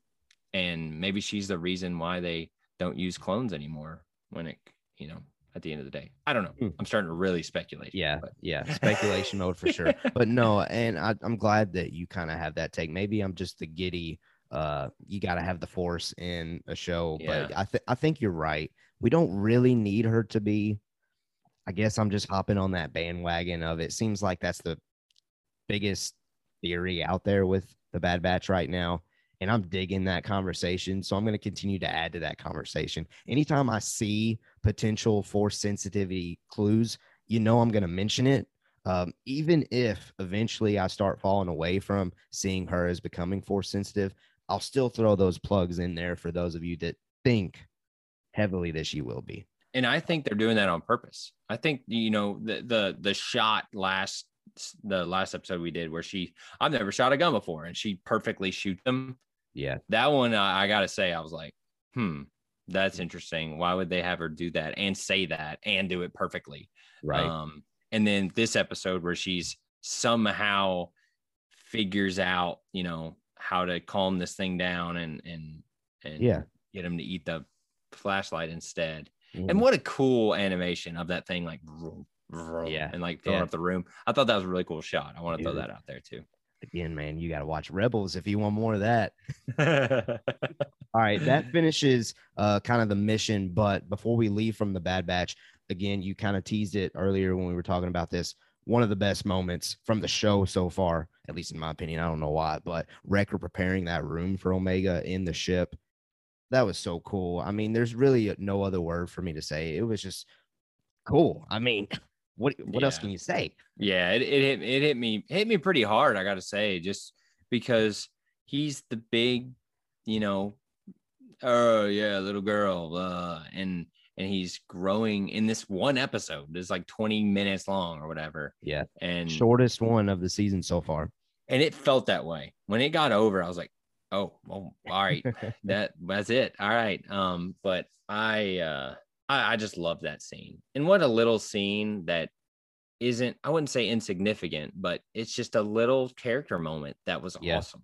and maybe she's the reason why they don't use clones anymore when it, you know, at the end of the day. I don't know. Hmm. I'm starting to really speculate. yeah, but- yeah, [LAUGHS] speculation mode for sure. [LAUGHS] But no, and I, I'm glad that you kind of have that take. Maybe I'm just the giddy. Uh, you got to have the force in a show, but I think I think you're right. We don't really need her to be. I guess I'm just hopping on that bandwagon of it. Seems like that's the biggest theory out there with the Bad Batch right now. And I'm digging that conversation. So I'm going to continue to add to that conversation. Anytime I see potential force sensitivity clues, you know I'm going to mention it. Um, even if eventually I start falling away from seeing her as becoming force sensitive, I'll still throw those plugs in there for those of you that think heavily that she will be. and I think they're doing that on purpose. I think you know the the the shot last the last episode we did where she I've never shot a gun before and she perfectly shoots them. Yeah. That one I, I gotta say I was like, hmm, that's interesting. Why would they have her do that and say that and do it perfectly? Right. Um, and then this episode where she's somehow figures out, you know, how to calm this thing down and and and yeah. get him to eat the flashlight instead. Mhm. And what a cool animation of that thing, like vroom, vroom, Yeah, and like filling yeah. up the room. I thought that was a really cool shot. I want to throw that out there too. Again, man, you got to watch Rebels if you want more of that. [LAUGHS] All right, that finishes uh, kind of the mission. But before we leave from the Bad Batch, again, you kind of teased it earlier when we were talking about this. One of the best moments from the show so far, at least in my opinion. I don't know why, but Wrecker preparing that room for Omega in the ship. That was so cool. I mean, there's really no other word for me to say. It was just cool. I mean, [LAUGHS] what what else can you say? yeah, it, it hit it hit me hit me pretty hard. I got to say, just because he's the big, you know, oh yeah, little girl, uh, and and he's growing in this one episode. It's like 20 minutes long or whatever. Yeah. And Shortest one of the season so far. and it felt that way when it got over. I was like, oh, well, all right, [LAUGHS] that that's it. All right. Um, but I uh I, I just love that scene. And what a little scene that isn't I wouldn't say insignificant, but it's just a little character moment that was Yeah. awesome.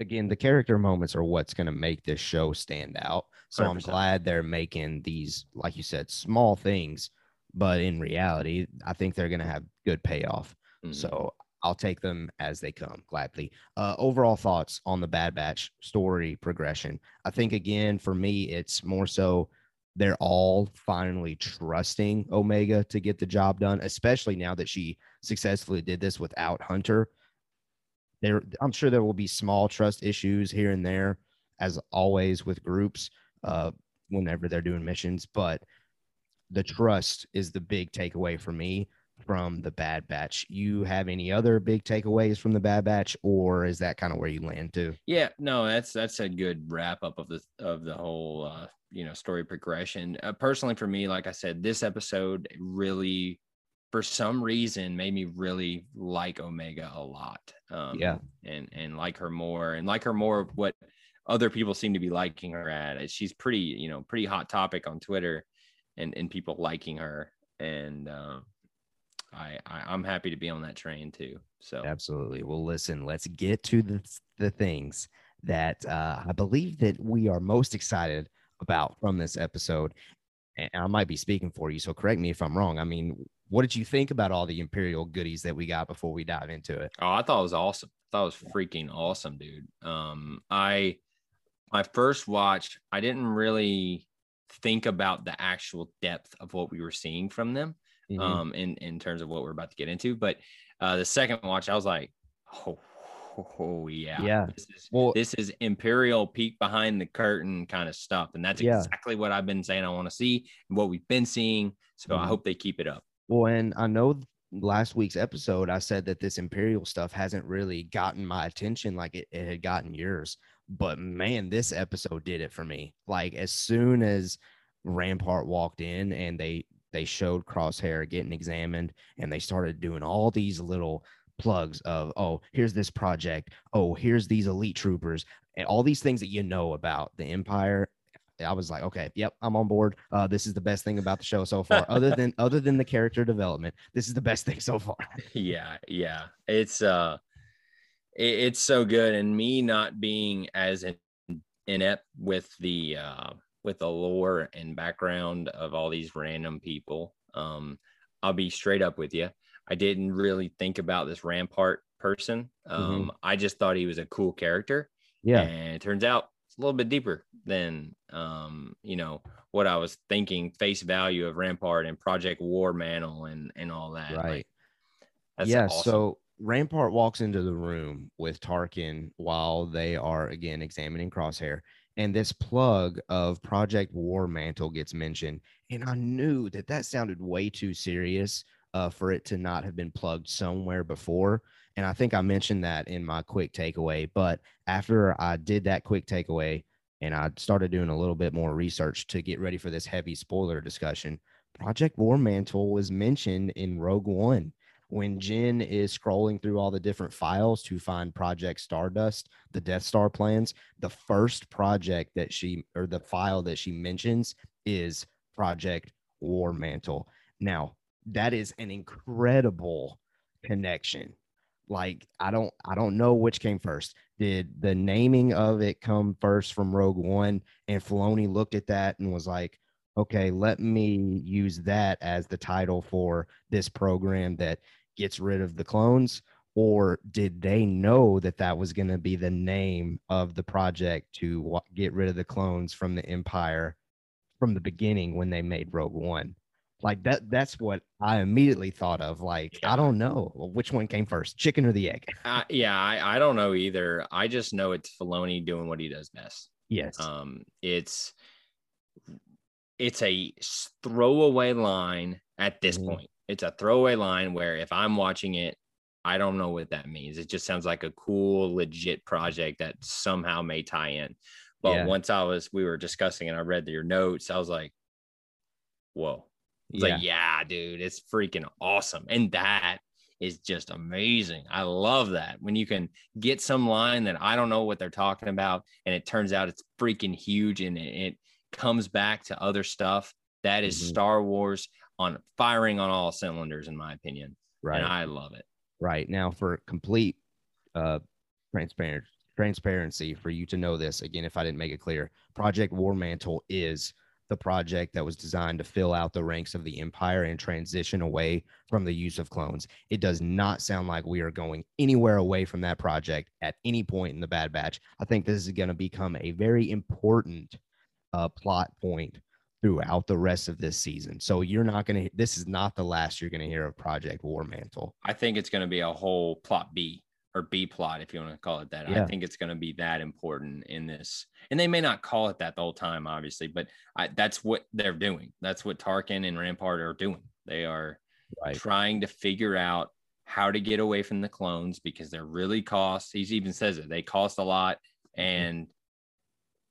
again, the character moments are what's going to make this show stand out. So i am glad they're making these, like you said, small things, but in reality, I think they're going to have good payoff. Mhm. So I'll take them as they come gladly. Uh, overall thoughts on the Bad Batch story progression. I think again for me, it's more so they're all finally trusting Omega to get the job done, especially now that she successfully did this without Hunter. There, I'm sure there will be small trust issues here and there, as always with groups, uh, whenever they're doing missions. But the trust is the big takeaway for me from the Bad Batch. You have any other big takeaways from the Bad Batch, or is that kind of where you land too? Yeah, no, that's that's a good wrap up of the of the whole uh, you know story progression. Uh, personally, for me, like I said, this episode really, for some reason, made me really like Omega a lot. Um, Yeah. and and like her more, and like her more of what other people seem to be liking her at. She's pretty, you know, pretty hot topic on Twitter, and and people liking her, and um, I, I I'm happy to be on that train too. So Absolutely. Well, listen, let's get to the the things that uh, I believe that we are most excited about from this episode. And I might be speaking for you, so correct me if I'm wrong. I mean, what did you think about all the Imperial goodies that we got before we dive into it? Oh, I thought it was awesome. I thought it was freaking awesome, dude. Um, I my first watch, I didn't really think about the actual depth of what we were seeing from them, Mhm. um, in in terms of what we're about to get into. But uh, the second watch, I was like, oh, oh, yeah, Yeah. This is well, this is Imperial peak behind the curtain kind of stuff, and that's Yeah. exactly what I've been saying I want to see and what we've been seeing. So I Mhm. hope they keep it up. Well, and I know last week's episode, I said that this Imperial stuff hasn't really gotten my attention like it, it had gotten yours. But man, this episode did it for me. Like as soon as Rampart walked in and they they showed Crosshair getting examined and they started doing all these little plugs of oh here's this project oh here's these elite troopers and all these things that you know about the empire I was like, okay, yep, I'm on board. Uh, this is the best thing about the show so far. other [LAUGHS] than other than the character development, this is the best thing so far. [LAUGHS] yeah, yeah, it's uh, it, it's so good, and me not being as in, inept with the uh with the lore and background of all these random people. Um, I'll be straight up with you. I didn't really think about this Rampart person. Mm-hmm. Um, mm-hmm. I just thought he was a cool character. Yeah. And it turns out it's a little bit deeper than um, you know, what I was thinking face value of Rampart and Project War Mantle and and all that. Right. Like, yeah. Awesome. So Rampart walks into the room with Tarkin while they are again examining Crosshair. And this plug of Project War Mantle gets mentioned. And I knew that that sounded way too serious uh, for it to not have been plugged somewhere before. And I think I mentioned that in my quick takeaway. But after I did that quick takeaway and I started doing a little bit more research to get ready for this heavy spoiler discussion, Project War Mantle was mentioned in Rogue One. When Jyn is scrolling through all the different files to find Project Stardust, the Death Star plans, the first project that she or the file that she mentions is Project War Mantle. Now, that is an incredible connection. Like i don't i don't know which came first. Did the naming of it come first from rogue one? And Filoni looked at that and was like okay let me use that as the title for this program that gets rid of the clones or did they know that that was going to be the name of the project to get rid of the clones from the empire from the beginning when they made rogue one like that that's what I immediately thought of. Like, yeah. I don't know which one came first, chicken or the egg. [LAUGHS] Uh, yeah, I, I don't know either. I just know it's Filoni doing what he does best. Yes. Um, it's it's a throwaway line at this mm-hmm. point. It's a throwaway line where if I'm watching it, I don't know what that means. It just sounds like a cool, legit project that somehow may tie in. But yeah. once I was, we were discussing and I read your notes, I was like, whoa, it's yeah. like, yeah, dude, it's freaking awesome. And that is just amazing. I love that when you can get some line that I don't know what they're talking about, and it turns out it's freaking huge and it, it comes back to other stuff. That is mm-hmm. Star Wars on firing on all cylinders, in my opinion. Right. And I love it. Right. Now, for complete uh, transparent transparency for you to know this again, if I didn't make it clear, Project War Mantle is the project that was designed to fill out the ranks of the empire and transition away from the use of clones. It does not sound like we are going anywhere away from that project at any point in the Bad Batch. I think this is going to become a very important uh, plot point throughout the rest of this season. So you're not going to, this is not the last you're going to hear of Project War Mantle. I think it's going to be a whole plot B or B plot, if you want to call it that. Yeah. I think it's going to be that important in this. And they may not call it that the whole time, obviously, but I, that's what they're doing. That's what Tarkin and Rampart are doing. They are right. trying to figure out how to get away from the clones because they're really cost. He even says it. They cost a lot. Mm-hmm.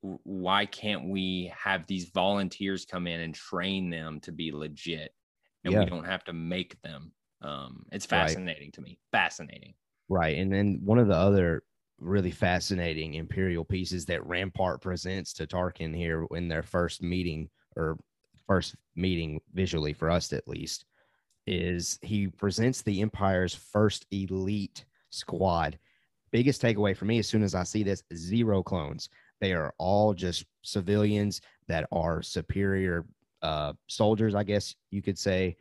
Why can't we have these volunteers come in and train them to be legit and yeah. we don't have to make them? Um, it's fascinating right. to me. Fascinating. Right. And then one of the other really fascinating imperial pieces that Rampart presents to Tarkin here in their first meeting or first meeting visually for us at least is he presents the empire's first elite squad. Biggest takeaway for me as soon as I see this zero clones. They are all just civilians that are superior uh, soldiers, I guess you could say.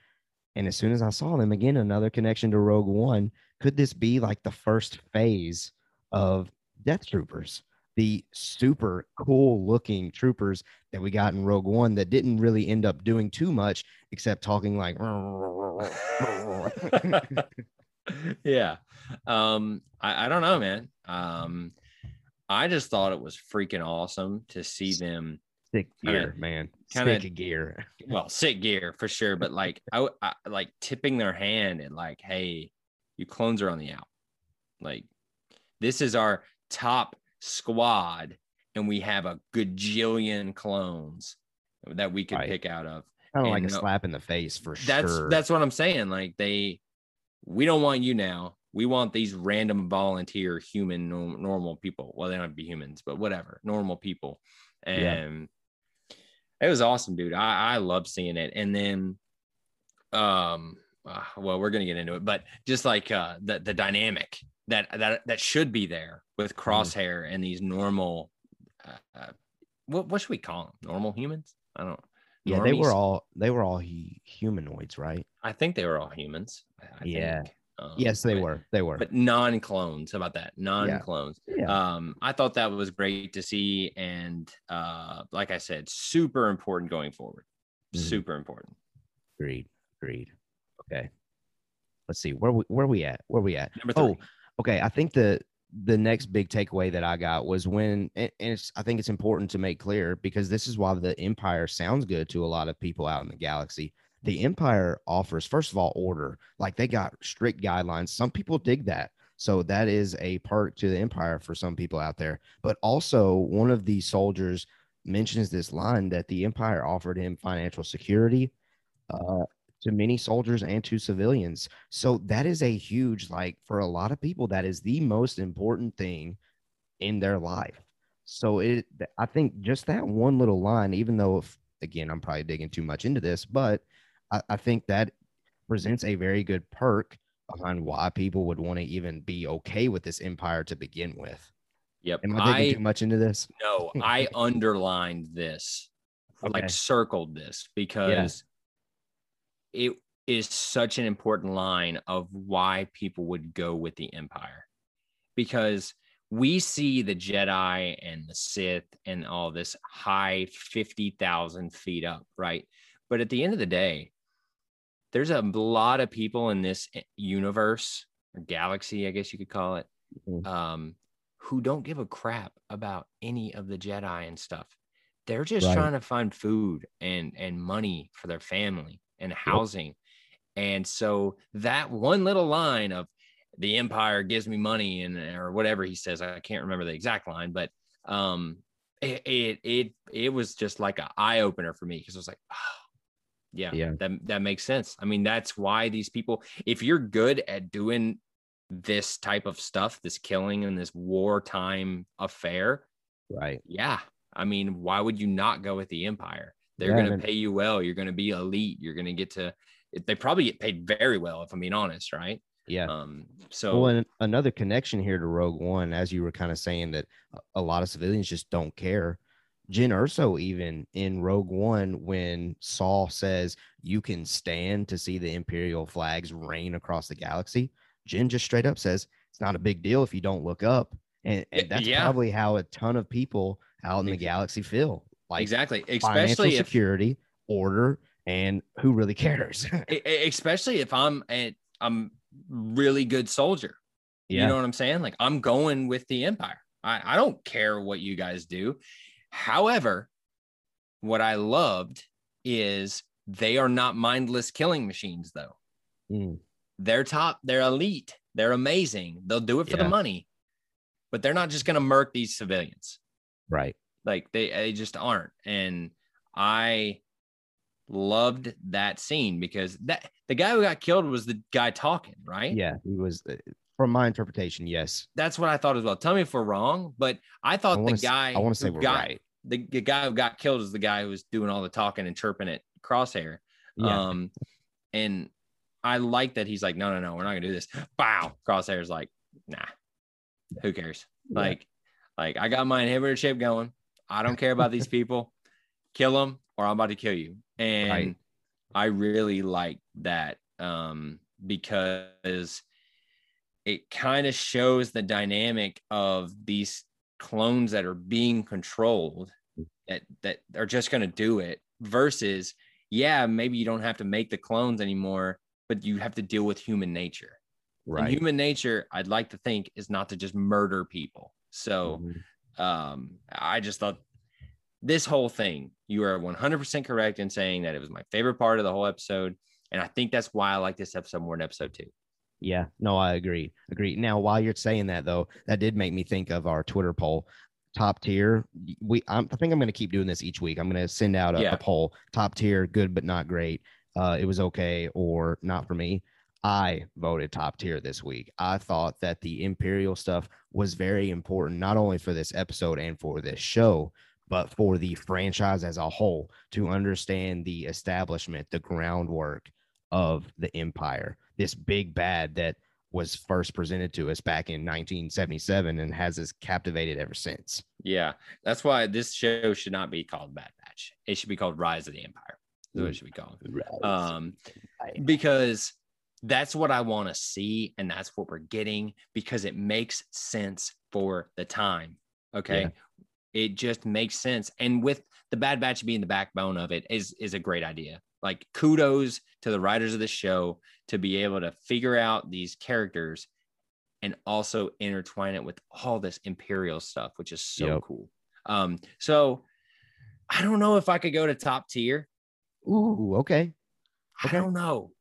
And as soon as I saw them, again, another connection to Rogue One, could this be like the first phase of Death Troopers? The super cool looking troopers that we got in Rogue One that didn't really end up doing too much except talking like. [LAUGHS] yeah. Um, I, I don't know, man. Um, I just thought it was freaking awesome to see them stick here, man. kind of Sick gear. [LAUGHS] well sick gear for sure but like I, I- like tipping their hand and like hey you clones are on the out like this is our top squad and we have a gajillion clones that we could Right. pick out of Kind of like a no- slap in the face for that's sure. That's that's what i'm saying like they we don't want you now we want these random volunteer human normal people well they don't have to be humans but whatever normal people Yeah. and it was awesome dude i i love seeing it and then um uh, well we're gonna get into it but just like uh the the dynamic that that that should be there with Mm-hmm. crosshair and these normal uh, uh, what what should we call them normal humans i don't yeah, they were all they were all hu- humanoids, right? I think they were all humans. I- I Yeah. think. Um, yes, they but- were. They were. But non-clones. How about that? Non-clones. yeah. Um, I thought that was great to see, and uh, like I said, super important going forward. Mhm. Super important. agreed. Agreed. Okay. Let's see where we where we at. Where we at? Number three. Oh, okay. I think the the next big takeaway that I got was when, and and it's, I think it's important to make clear because this is why the Empire sounds good to a lot of people out in the galaxy. The Empire offers, first of all, order. Like they got strict guidelines. Some people dig that. So that is a perk to the Empire for some people out there. But also, one of these soldiers mentions this line that the Empire offered him financial security, uh, to many soldiers and to civilians. So that is a huge, like, for a lot of people, that is the most important thing in their life. So it, I think just that one little line, even though, if, again, I'm probably digging too much into this, but I, I think that presents a very good perk behind why people would want to even be okay with this empire to begin with. Yep. Am I digging I too much into this? no, I [LAUGHS] underlined this, Okay. like circled this because it is such an important line of why people would go with the Empire. Because we see the Jedi and the Sith and all this high 50,000 feet up, right? But at the end of the day, there's a lot of people in this universe or galaxy, I guess you could call it, Mhm. um, who don't give a crap about any of the Jedi and stuff. They're just Right. trying to find food and and money for their family and housing. And so that one little line of the empire gives me money and or whatever he says, I can't remember the exact line, but um it it it, it was just like an eye opener for me because I was like, oh, yeah, Yeah. that that makes sense. I mean, that's why these people, if you're good at doing this type of stuff, this killing and this wartime affair, Right. yeah. I mean, why would you not go with the Empire? They're Yeah, going to pay you well. You're going to be elite. You're going to get to. They probably get paid very well, if I'm being honest, right? Yeah. Um. So well, another connection here to Rogue One, as you were kind of saying that a- a lot of civilians just don't care. Jyn Erso, even in Rogue One, when Saw says you can stand to see the Imperial flags reign across the galaxy, Jyn just straight up says it's not a big deal if you don't look up. And, and that's yeah. probably how a ton of people out in the galaxy feel like exactly, especially if security, order, and who really cares? [LAUGHS] especially if I'm a I'm really good soldier. You know what I'm saying? Like I'm going with the Empire. I, I don't care what you guys do. However, what I loved is they are not mindless killing machines, though. Mm, They're top, they're elite, they're amazing. They'll do it for Yeah. the money, but they're not just gonna murk these civilians. right. Like they, they just aren't. And I loved that scene because that the guy who got killed was the guy talking, right? Yeah. He was, uh, from my interpretation, yes. That's what I thought as well. Tell me if we're wrong, but I thought I the wanna guy I want to say we're got, right. the, the guy who got killed is the guy who was doing all the talking and chirping at Crosshair. Yeah. Um, and I like that he's like, no, no, no, we're not gonna do this. Bow. Crosshair's like, nah, who cares? Yeah. Like, like I got my inhibitor chip going. I don't care about these [LAUGHS] people. Kill them, or I'm about to kill you. And Right. I really like that um, because it kind of shows the dynamic of these clones that are being controlled that that are just going to do it versus yeah maybe you don't have to make the clones anymore but you have to deal with human nature and right. human nature i'd like to think is not to just murder people so Mhm. um i just thought this whole thing, you are 100% correct in saying that it was my favorite part of the whole episode. And I think that's why I like this episode more than episode two. Yeah, no, I agree. Agree. Now, while you're saying that though, that did make me think of our Twitter poll. Top tier. We, I'm, i think I'm going to keep doing this each week. I'm going to send out a, Yeah. a poll. Top tier, good but not great. Uh, it was okay or not for me. I voted top tier this week. I thought that the Imperial stuff was very important, not only for this episode and for this show, but for the franchise as a whole to understand the establishment, the groundwork of the Empire, this big bad that was first presented to us back in 1977 and has us captivated ever since. Yeah. That's why this show should not be called Bad Batch. It should be called Rise of the Empire. That's what it should be called. Um, because that's what I want to see, and that's what we're getting because it makes sense for the time. Okay. Yeah. It just makes sense. And with the Bad Batch being the backbone of it is is a great idea. Like kudos to the writers of the show to be able to figure out these characters and also intertwine it with all this imperial stuff, which is so Yep. cool. Um, so I don't know if I could go to top tier. Ooh, okay. Okay. I don't know.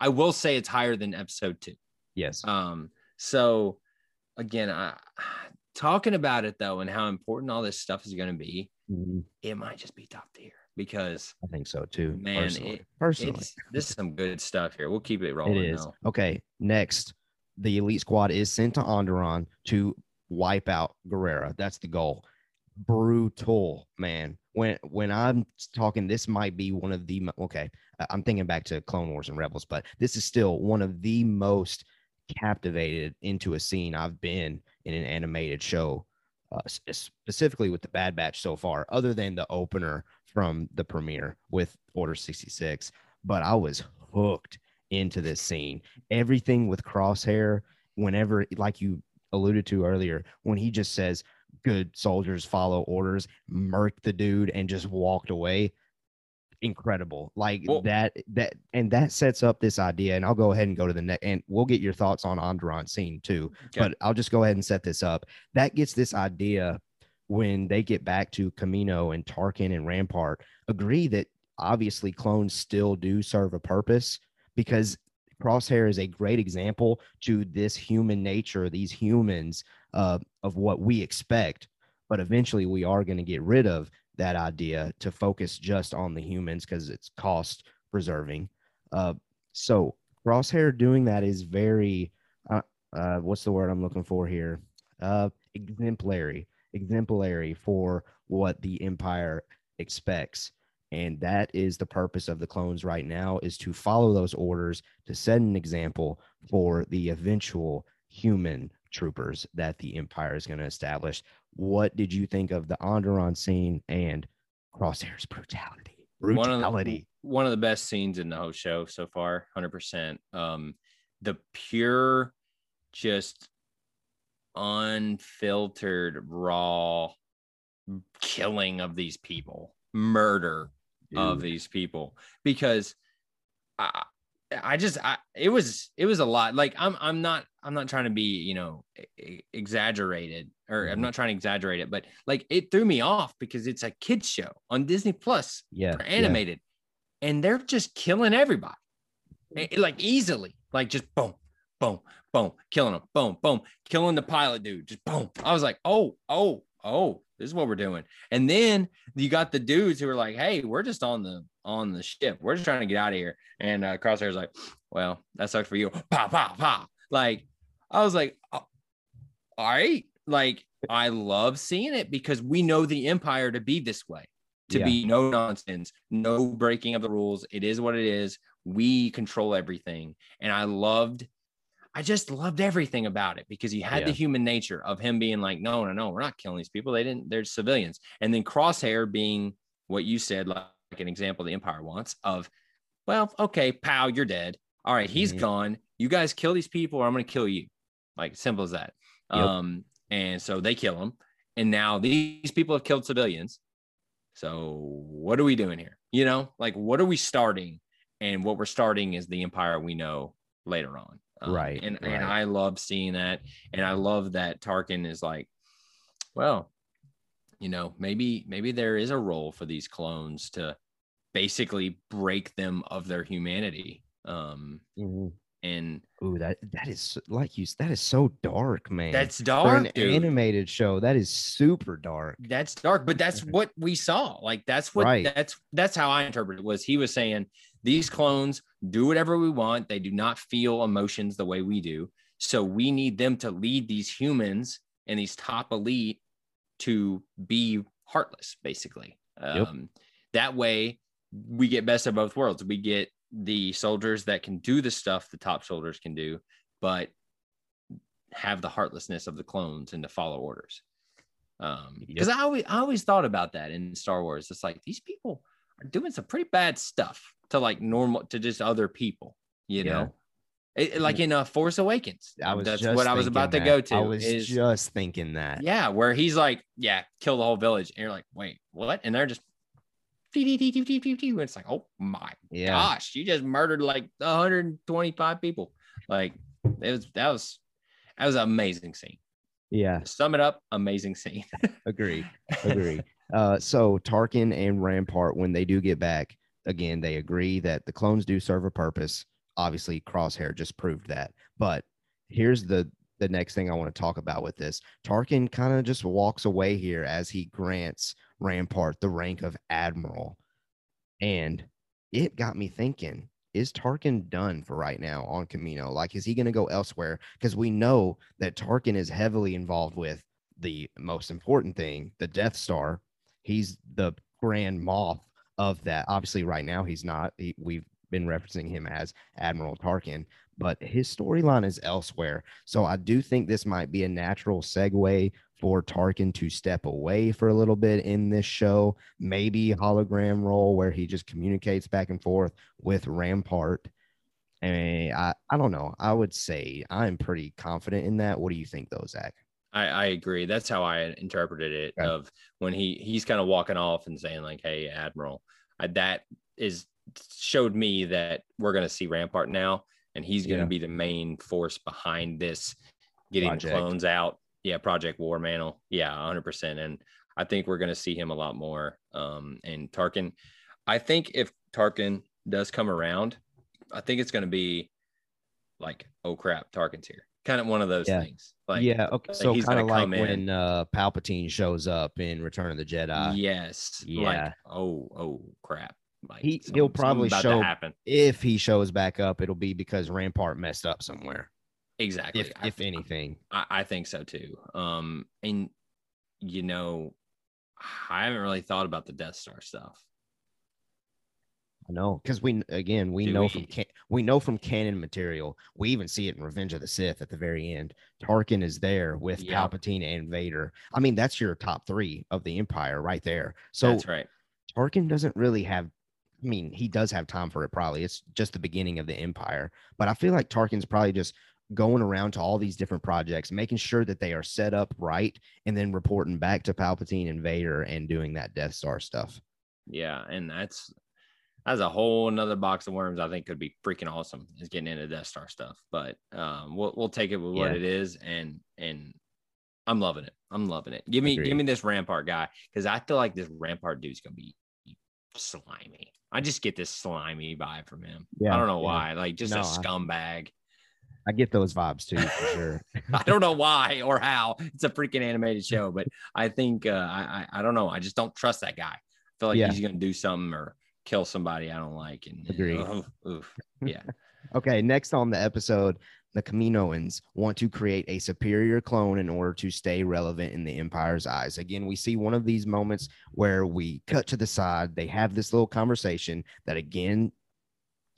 I will say it's higher than episode two. Yes. Um, so again, I talking about it though and how important all this stuff is going to be, Mhm. it might just be top tier because I think so too. Man, personally. it- personally. this is some good stuff here. We'll keep it [LAUGHS] It rolling. is. though. Okay. Next, the elite squad is sent to Onderon to wipe out Gerrera. That's the goal. Brutal, man. When when I'm talking, this might be one of the okay. I'm thinking back to Clone Wars and Rebels, but this is still one of the most captivated into a scene I've been in an animated show, uh, specifically with the Bad Batch so far, other than the opener from the premiere with Order 66. But I was hooked into this scene. Everything with Crosshair, whenever, like you alluded to earlier, when he just says, good soldiers follow orders, murk the dude, and just walked away. Incredible. Like Well- that, that, and that sets up this idea. And I'll go ahead and go to the next, and we'll get your thoughts on Onderon scene too. Okay. But I'll just go ahead and set this up. That gets this idea when they get back to Kamino and Tarkin and Rampart agree that obviously clones still do serve a purpose because Crosshair is a great example to this human nature, these humans, uh, of what we expect. But eventually, we are going to get rid of that idea to focus just on the humans because it's cost preserving. Uh, so Crosshair doing that is very, uh, uh, what's the word I'm looking for here? Uh, exemplary, exemplary for what the Empire expects. And that is the purpose of the clones right now is to follow those orders to set an example for the eventual human troopers that the empire is going to establish. What did you think of the Onderon scene and crosshair's brutality? One of, the, brutality. one of the best scenes in the whole show so far, 100%. Um, the pure, just unfiltered, raw killing of these people, murder of these people because I I just I it was it was a lot. Like I'm I'm not I'm not trying to be you know exaggerated or I'm Mhm. not trying to exaggerate it but like it threw me off because it's a kids show on Disney Plus yeah for yeah, animated and they're just killing everybody Eh, like easily like just boom boom boom killing them boom boom killing the pilot dude just boom I was like oh oh oh this is what we're doing and then you got the dudes who are like hey we're just on the on the ship we're just trying to get out of here and uh crosshair's like well that sucks for you pow pow pow like I was like oh, all right like I love seeing it because we know the empire to be this way to Yeah. be no nonsense, no breaking of the rules. It is what it is. We control everything. And I loved, I just loved everything about it because he had the human nature of him being like, no, no, no, we're not killing these people. They didn't, they're civilians. And then Crosshair being what you said, like an example the Empire wants of, well, okay, pow, you're dead. All right, he's Mhm. gone. You guys kill these people or I'm going to kill you. Like simple as that. Yep. Um, and so they kill him. And now these people have killed civilians. So what are we doing here? You know, like what are we starting? And what we're starting is the empire we know later on. Um, Right, And right. and I love seeing that. And I love that Tarkin is like, well, you know, maybe maybe there is a role for these clones to basically break them of their humanity. Um, Mhm. and Ooh, that that is like you. That is so dark, man. that's dark. for an dude. animated show. That is super dark. that's dark but that's [LAUGHS] what we saw like that's what Right. that's that's how i interpreted it was he was saying these clones do whatever we want. They do not feel emotions the way we do. So we need them to lead these humans and these top elite to be heartless basically. Yep. um, that way we get best of both worlds. We get the soldiers that can do the stuff the top soldiers can do but have the heartlessness of the clones and to follow orders. Um because i always i always thought about that in star wars. It's like these people are doing some pretty bad stuff to like normal to just other people you Yeah. know It- like in uh force awakens I was that's just what i was about to that. go to I was is- just thinking that. yeah where he's like yeah kill the whole village and you're like wait what and they're just. And it's like oh my Yeah. gosh you just murdered like 125 people like it was that was that was an amazing scene Yeah. to sum it up amazing scene [LAUGHS] Agree. Agree. Uh, so Tarkin and Rampart, when they do get back, again, they agree that the clones do serve a purpose. Obviously, Crosshair just proved that. But here's the the next thing I want to talk about with this. Tarkin kind of just walks away here as he grants Rampart the rank of admiral. And it got me thinking, is Tarkin done for right now on Kamino? Like, is he going to go elsewhere? Because we know that Tarkin is heavily involved with the most important thing, the Death Star. He's the grand Moff of that. Obviously, right now he's not. He, we've been referencing him as Admiral Tarkin, but his storyline is elsewhere. So I do think this might be a natural segue for Tarkin to step away for a little bit in this show. Maybe hologram role where he just communicates back and forth with Rampart. And I, I don't know. I would say I'm pretty confident in that. What do you think, though, Zach? I, I agree. That's how I interpreted it. Okay. Of when he he's kind of walking off and saying like, "Hey, Admiral," I, that is showed me that we're going to see Rampart now, and he's going to Yeah. be the main force behind this getting Project. clones out. Yeah, Project War Mantle. Yeah, hundred percent. And I think we're going to see him a lot more. Um, and Tarkin, I think if Tarkin does come around, I think it's going to be like, oh crap, Tarkin's here. Kind of one of those Yeah. things. Like, yeah, okay. like So kind of like in. when uh, Palpatine shows up in Return of the Jedi. yes. yeah. Like, oh, oh, crap. Like He- some- he'll probably show- happen. If he shows back up, it'll be because Rampart messed up somewhere. Exactly. If I, if anything, I, I think so too. Um, and you know, I haven't really thought about the Death Star stuff. I know because we again we know we- from can, we know from canon material. We even see it in Revenge of the Sith at the very end. Tarkin is there with Yeah. Palpatine and Vader. I mean, that's your top three of the Empire right there. So That's right. Tarkin doesn't really have. I mean, he does have time for it. Probably it's just the beginning of the Empire. But I feel like Tarkin's probably just going around to all these different projects, making sure that they are set up right, and then reporting back to Palpatine and Vader and doing that Death Star stuff. Yeah, and that's that's a whole another box of worms. I think could be freaking awesome is getting into Death Star stuff. But um, we'll we'll take it with what it is, and and I'm loving it. I'm loving it. Give me Agreed. give me this Rampart guy because I feel like this Rampart dude's gonna be slimy. I just get this slimy vibe from him. Yeah, I don't know yeah. why. Like just No, a I- scumbag. I get those vibes too, for sure. [LAUGHS] I don't know why or how. It's a freaking animated [LAUGHS] show, but I think uh, I, I I don't know. I just don't trust that guy. I feel like Yeah. he's gonna do something or kill somebody I don't like. And agree. [LAUGHS] oof, oof. [LAUGHS] Yeah, Okay, next on the episode, the Kaminoans want to create a superior clone in order to stay relevant in the Empire's eyes. Again, we see one of these moments where we cut to the side. They have this little conversation that again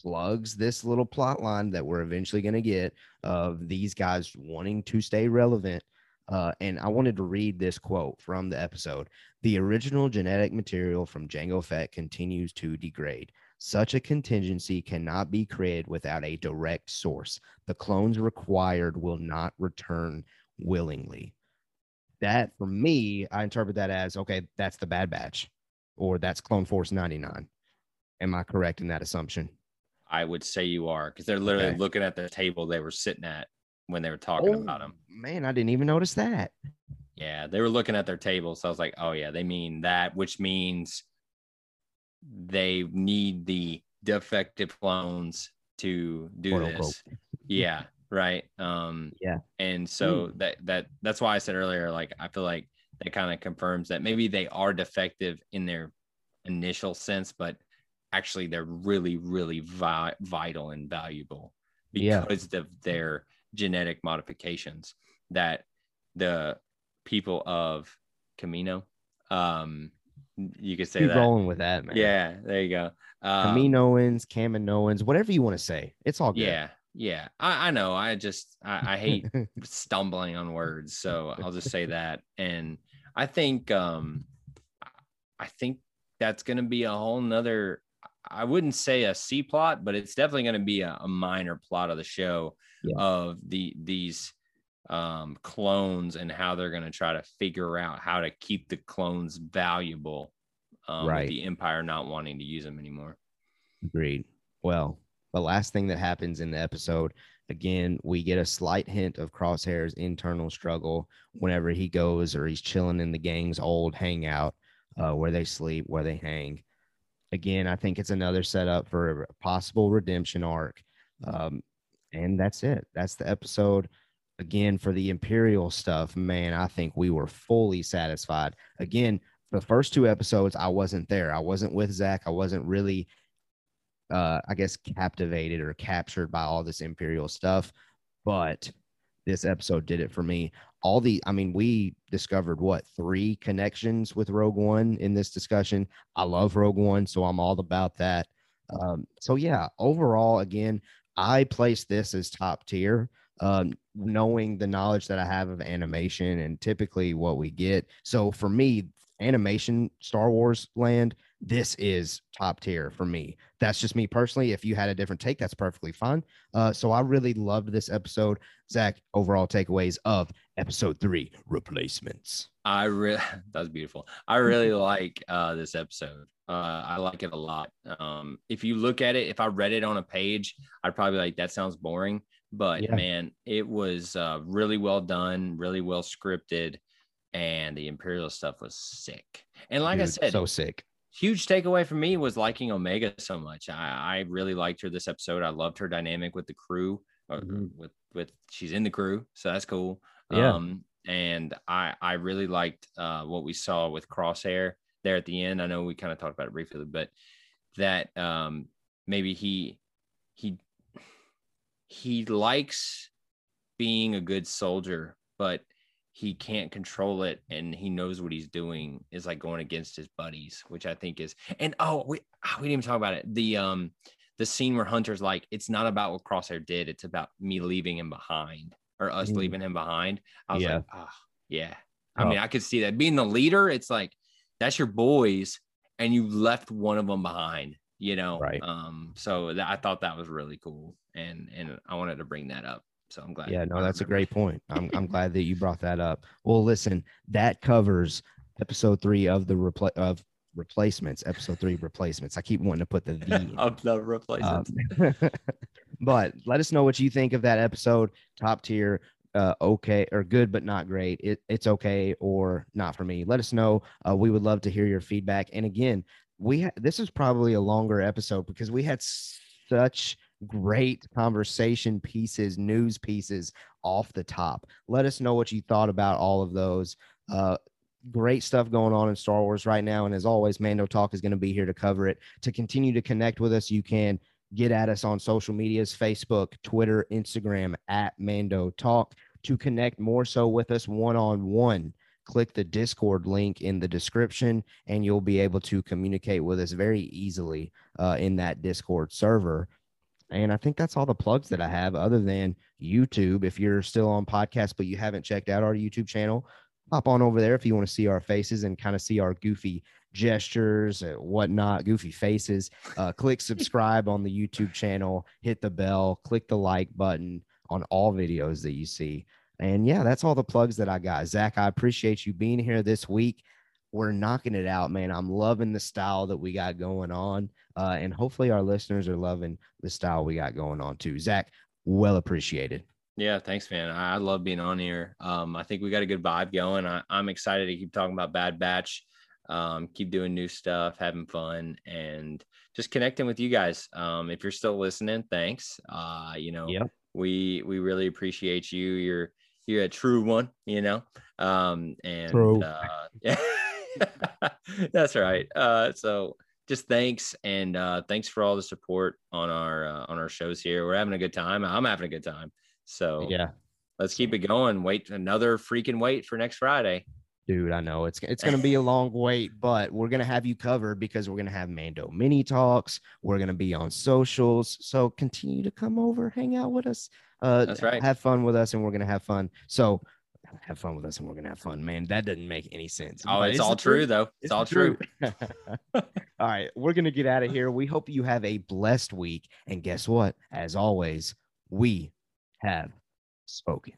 plugs this little plot line that we're eventually going to get of these guys wanting to stay relevant. Uh, and I wanted to read this quote from the episode. The original genetic material from Jango Fett continues to degrade. Such a contingency cannot be created without a direct source. The clones required will not return willingly. That, for me, I interpret that as okay, that's the Bad Batch, or that's Clone Force 99. Am I correct in that assumption? I would say you are because they're literally Okay. looking at the table they were sitting at when they were talking oh, about him. Man, I didn't even notice that. Yeah, they were looking at their table, so I was like, "Oh yeah, they mean that," which means they need the defective clones to do Quote, this. yeah, right. Um, Yeah. and so that that that's why I said earlier, like I feel like that kind of confirms that maybe they are defective in their initial sense, but actually they're really, really vi- vital and valuable Yeah. because of their genetic modifications that the people of Kamino, um, you could say Keep that. rolling with that, man. Yeah, there you go. Um, Caminoans, Kaminoans, whatever you want to say. It's all good. yeah, yeah. I, I know. I just I, I hate [LAUGHS] stumbling on words, so I'll just say that. And I think um I think that's gonna be a whole nother I wouldn't say a C plot, but it's definitely gonna be a, a minor plot of the show Yeah. of the these um clones and how they're gonna try to figure out how to keep the clones valuable um Right. the empire not wanting to use them anymore. Agreed. Well, the last thing that happens in the episode, again, we get a slight hint of Crosshair's internal struggle whenever he goes or he's chilling in the gang's old hangout uh, where they sleep, where they hang. Again, I think it's another setup for a possible redemption arc. Um, and that's it. That's the episode. Again, for the Imperial stuff, man, I think we were fully satisfied. Again, the first two episodes, I wasn't there. I wasn't with Zach. I wasn't really uh i guess captivated or captured by all this imperial stuff but this episode did it for me all the i mean we discovered what three connections with rogue one in this discussion i love rogue one so i'm all about that um so yeah overall again i place this as top tier um knowing the knowledge that i have of animation and typically what we get so for me animation star wars land this is top tier for me. That's just me personally. If you had a different take, that's perfectly fine. Uh, so I really loved this episode. Zach, overall takeaways of episode three replacements. I really [LAUGHS] that was beautiful. I really like uh this episode. Uh I like it a lot. Um if you look at it, if I read it on a page, I'd probably like that sounds boring. But Yeah. man, it was uh really well done, really well scripted, and the Imperial stuff was sick. And like I said, so sick. huge takeaway for me was liking Omega so much. I, I really liked her this episode. I loved her dynamic with the crew. Or Mhm. with with she's in the crew, so that's cool. Yeah. Um, and I I really liked uh, what we saw with Crosshair there at the end. I know we kind of talked about it briefly, but that um, maybe he he he likes being a good soldier, but he can't control it and he knows what he's doing is like going against his buddies, which I think is and oh we ah, we didn't even talk about it. The um the scene where Hunter's like, it's not about what Crosshair did, it's about me leaving him behind or us Mm. leaving him behind. I was Yeah. like, ah, yeah. I Oh. mean, I could see that being the leader, it's like that's your boys, and you left one of them behind, you know. Right. Um, so that, I thought that was really cool, and and I wanted to bring that up. So I'm glad. Yeah, no, that's a great point. I'm, I'm [LAUGHS] glad that you brought that up. Well, listen, that covers episode three of the repla- of replacements. Episode three replacements. I keep wanting to put the V. [LAUGHS] of the replacements. Um, [LAUGHS] but let us know what you think of that episode. Top tier, uh, okay, or good but not great. It, it's okay or not for me. Let us know. Uh, we would love to hear your feedback. And again, we ha- this is probably a longer episode because we had such great conversation pieces, news pieces off the top. Let us know what you thought about all of those. Uh, great stuff going on in Star Wars right now. And as always, Mando Talk is going to be here to cover it. To continue to connect with us, you can get at us on social medias Facebook, Twitter, Instagram at Mando Talk. To connect more so with us one on one, click the Discord link in the description and you'll be able to communicate with us very easily uh, in that Discord server. And I think that's all the plugs that I have, other than YouTube. If you're still on podcast, but you haven't checked out our YouTube channel, hop on over there if you want to see our faces and kind of see our goofy gestures and whatnot, goofy faces. Uh, click [LAUGHS] subscribe on the YouTube channel, hit the bell, click the like button on all videos that you see. And yeah, that's all the plugs that I got. Zach, I appreciate you being here this week. We're knocking it out, man. I'm loving the style that we got going on. Uh, and hopefully our listeners are loving the style we got going on too. Zach, well appreciated. Yeah, thanks, man. I, love being on here. Um, I think we got a good vibe going. I, I'm excited to keep talking about Bad Batch, um, keep doing new stuff, having fun, and just connecting with you guys. Um, if you're still listening, thanks. Uh, you know, Yep. we we really appreciate you. You're you're a true one, you know. Um, and True. uh, yeah, [LAUGHS] that's right. Uh, so just thanks and uh, thanks for all the support on our uh, on our shows here. We're having a good time. I'm having a good time. So Yeah, let's keep it going. Wait another freaking wait for next Friday. dude, I know it's it's gonna be a long wait, but we're gonna have you covered because we're gonna have Mando mini talks. We're gonna be on socials, so continue to come over, hang out with us. Uh, That's right. Have fun with us, and we're gonna have fun. So have fun with us, and we're gonna have fun. Man, that doesn't make any sense. Oh, but it's, all true though. It's, all the true. [LAUGHS] all right, we're gonna get out of here. We hope you have a blessed week, and guess what? As always, we have spoken.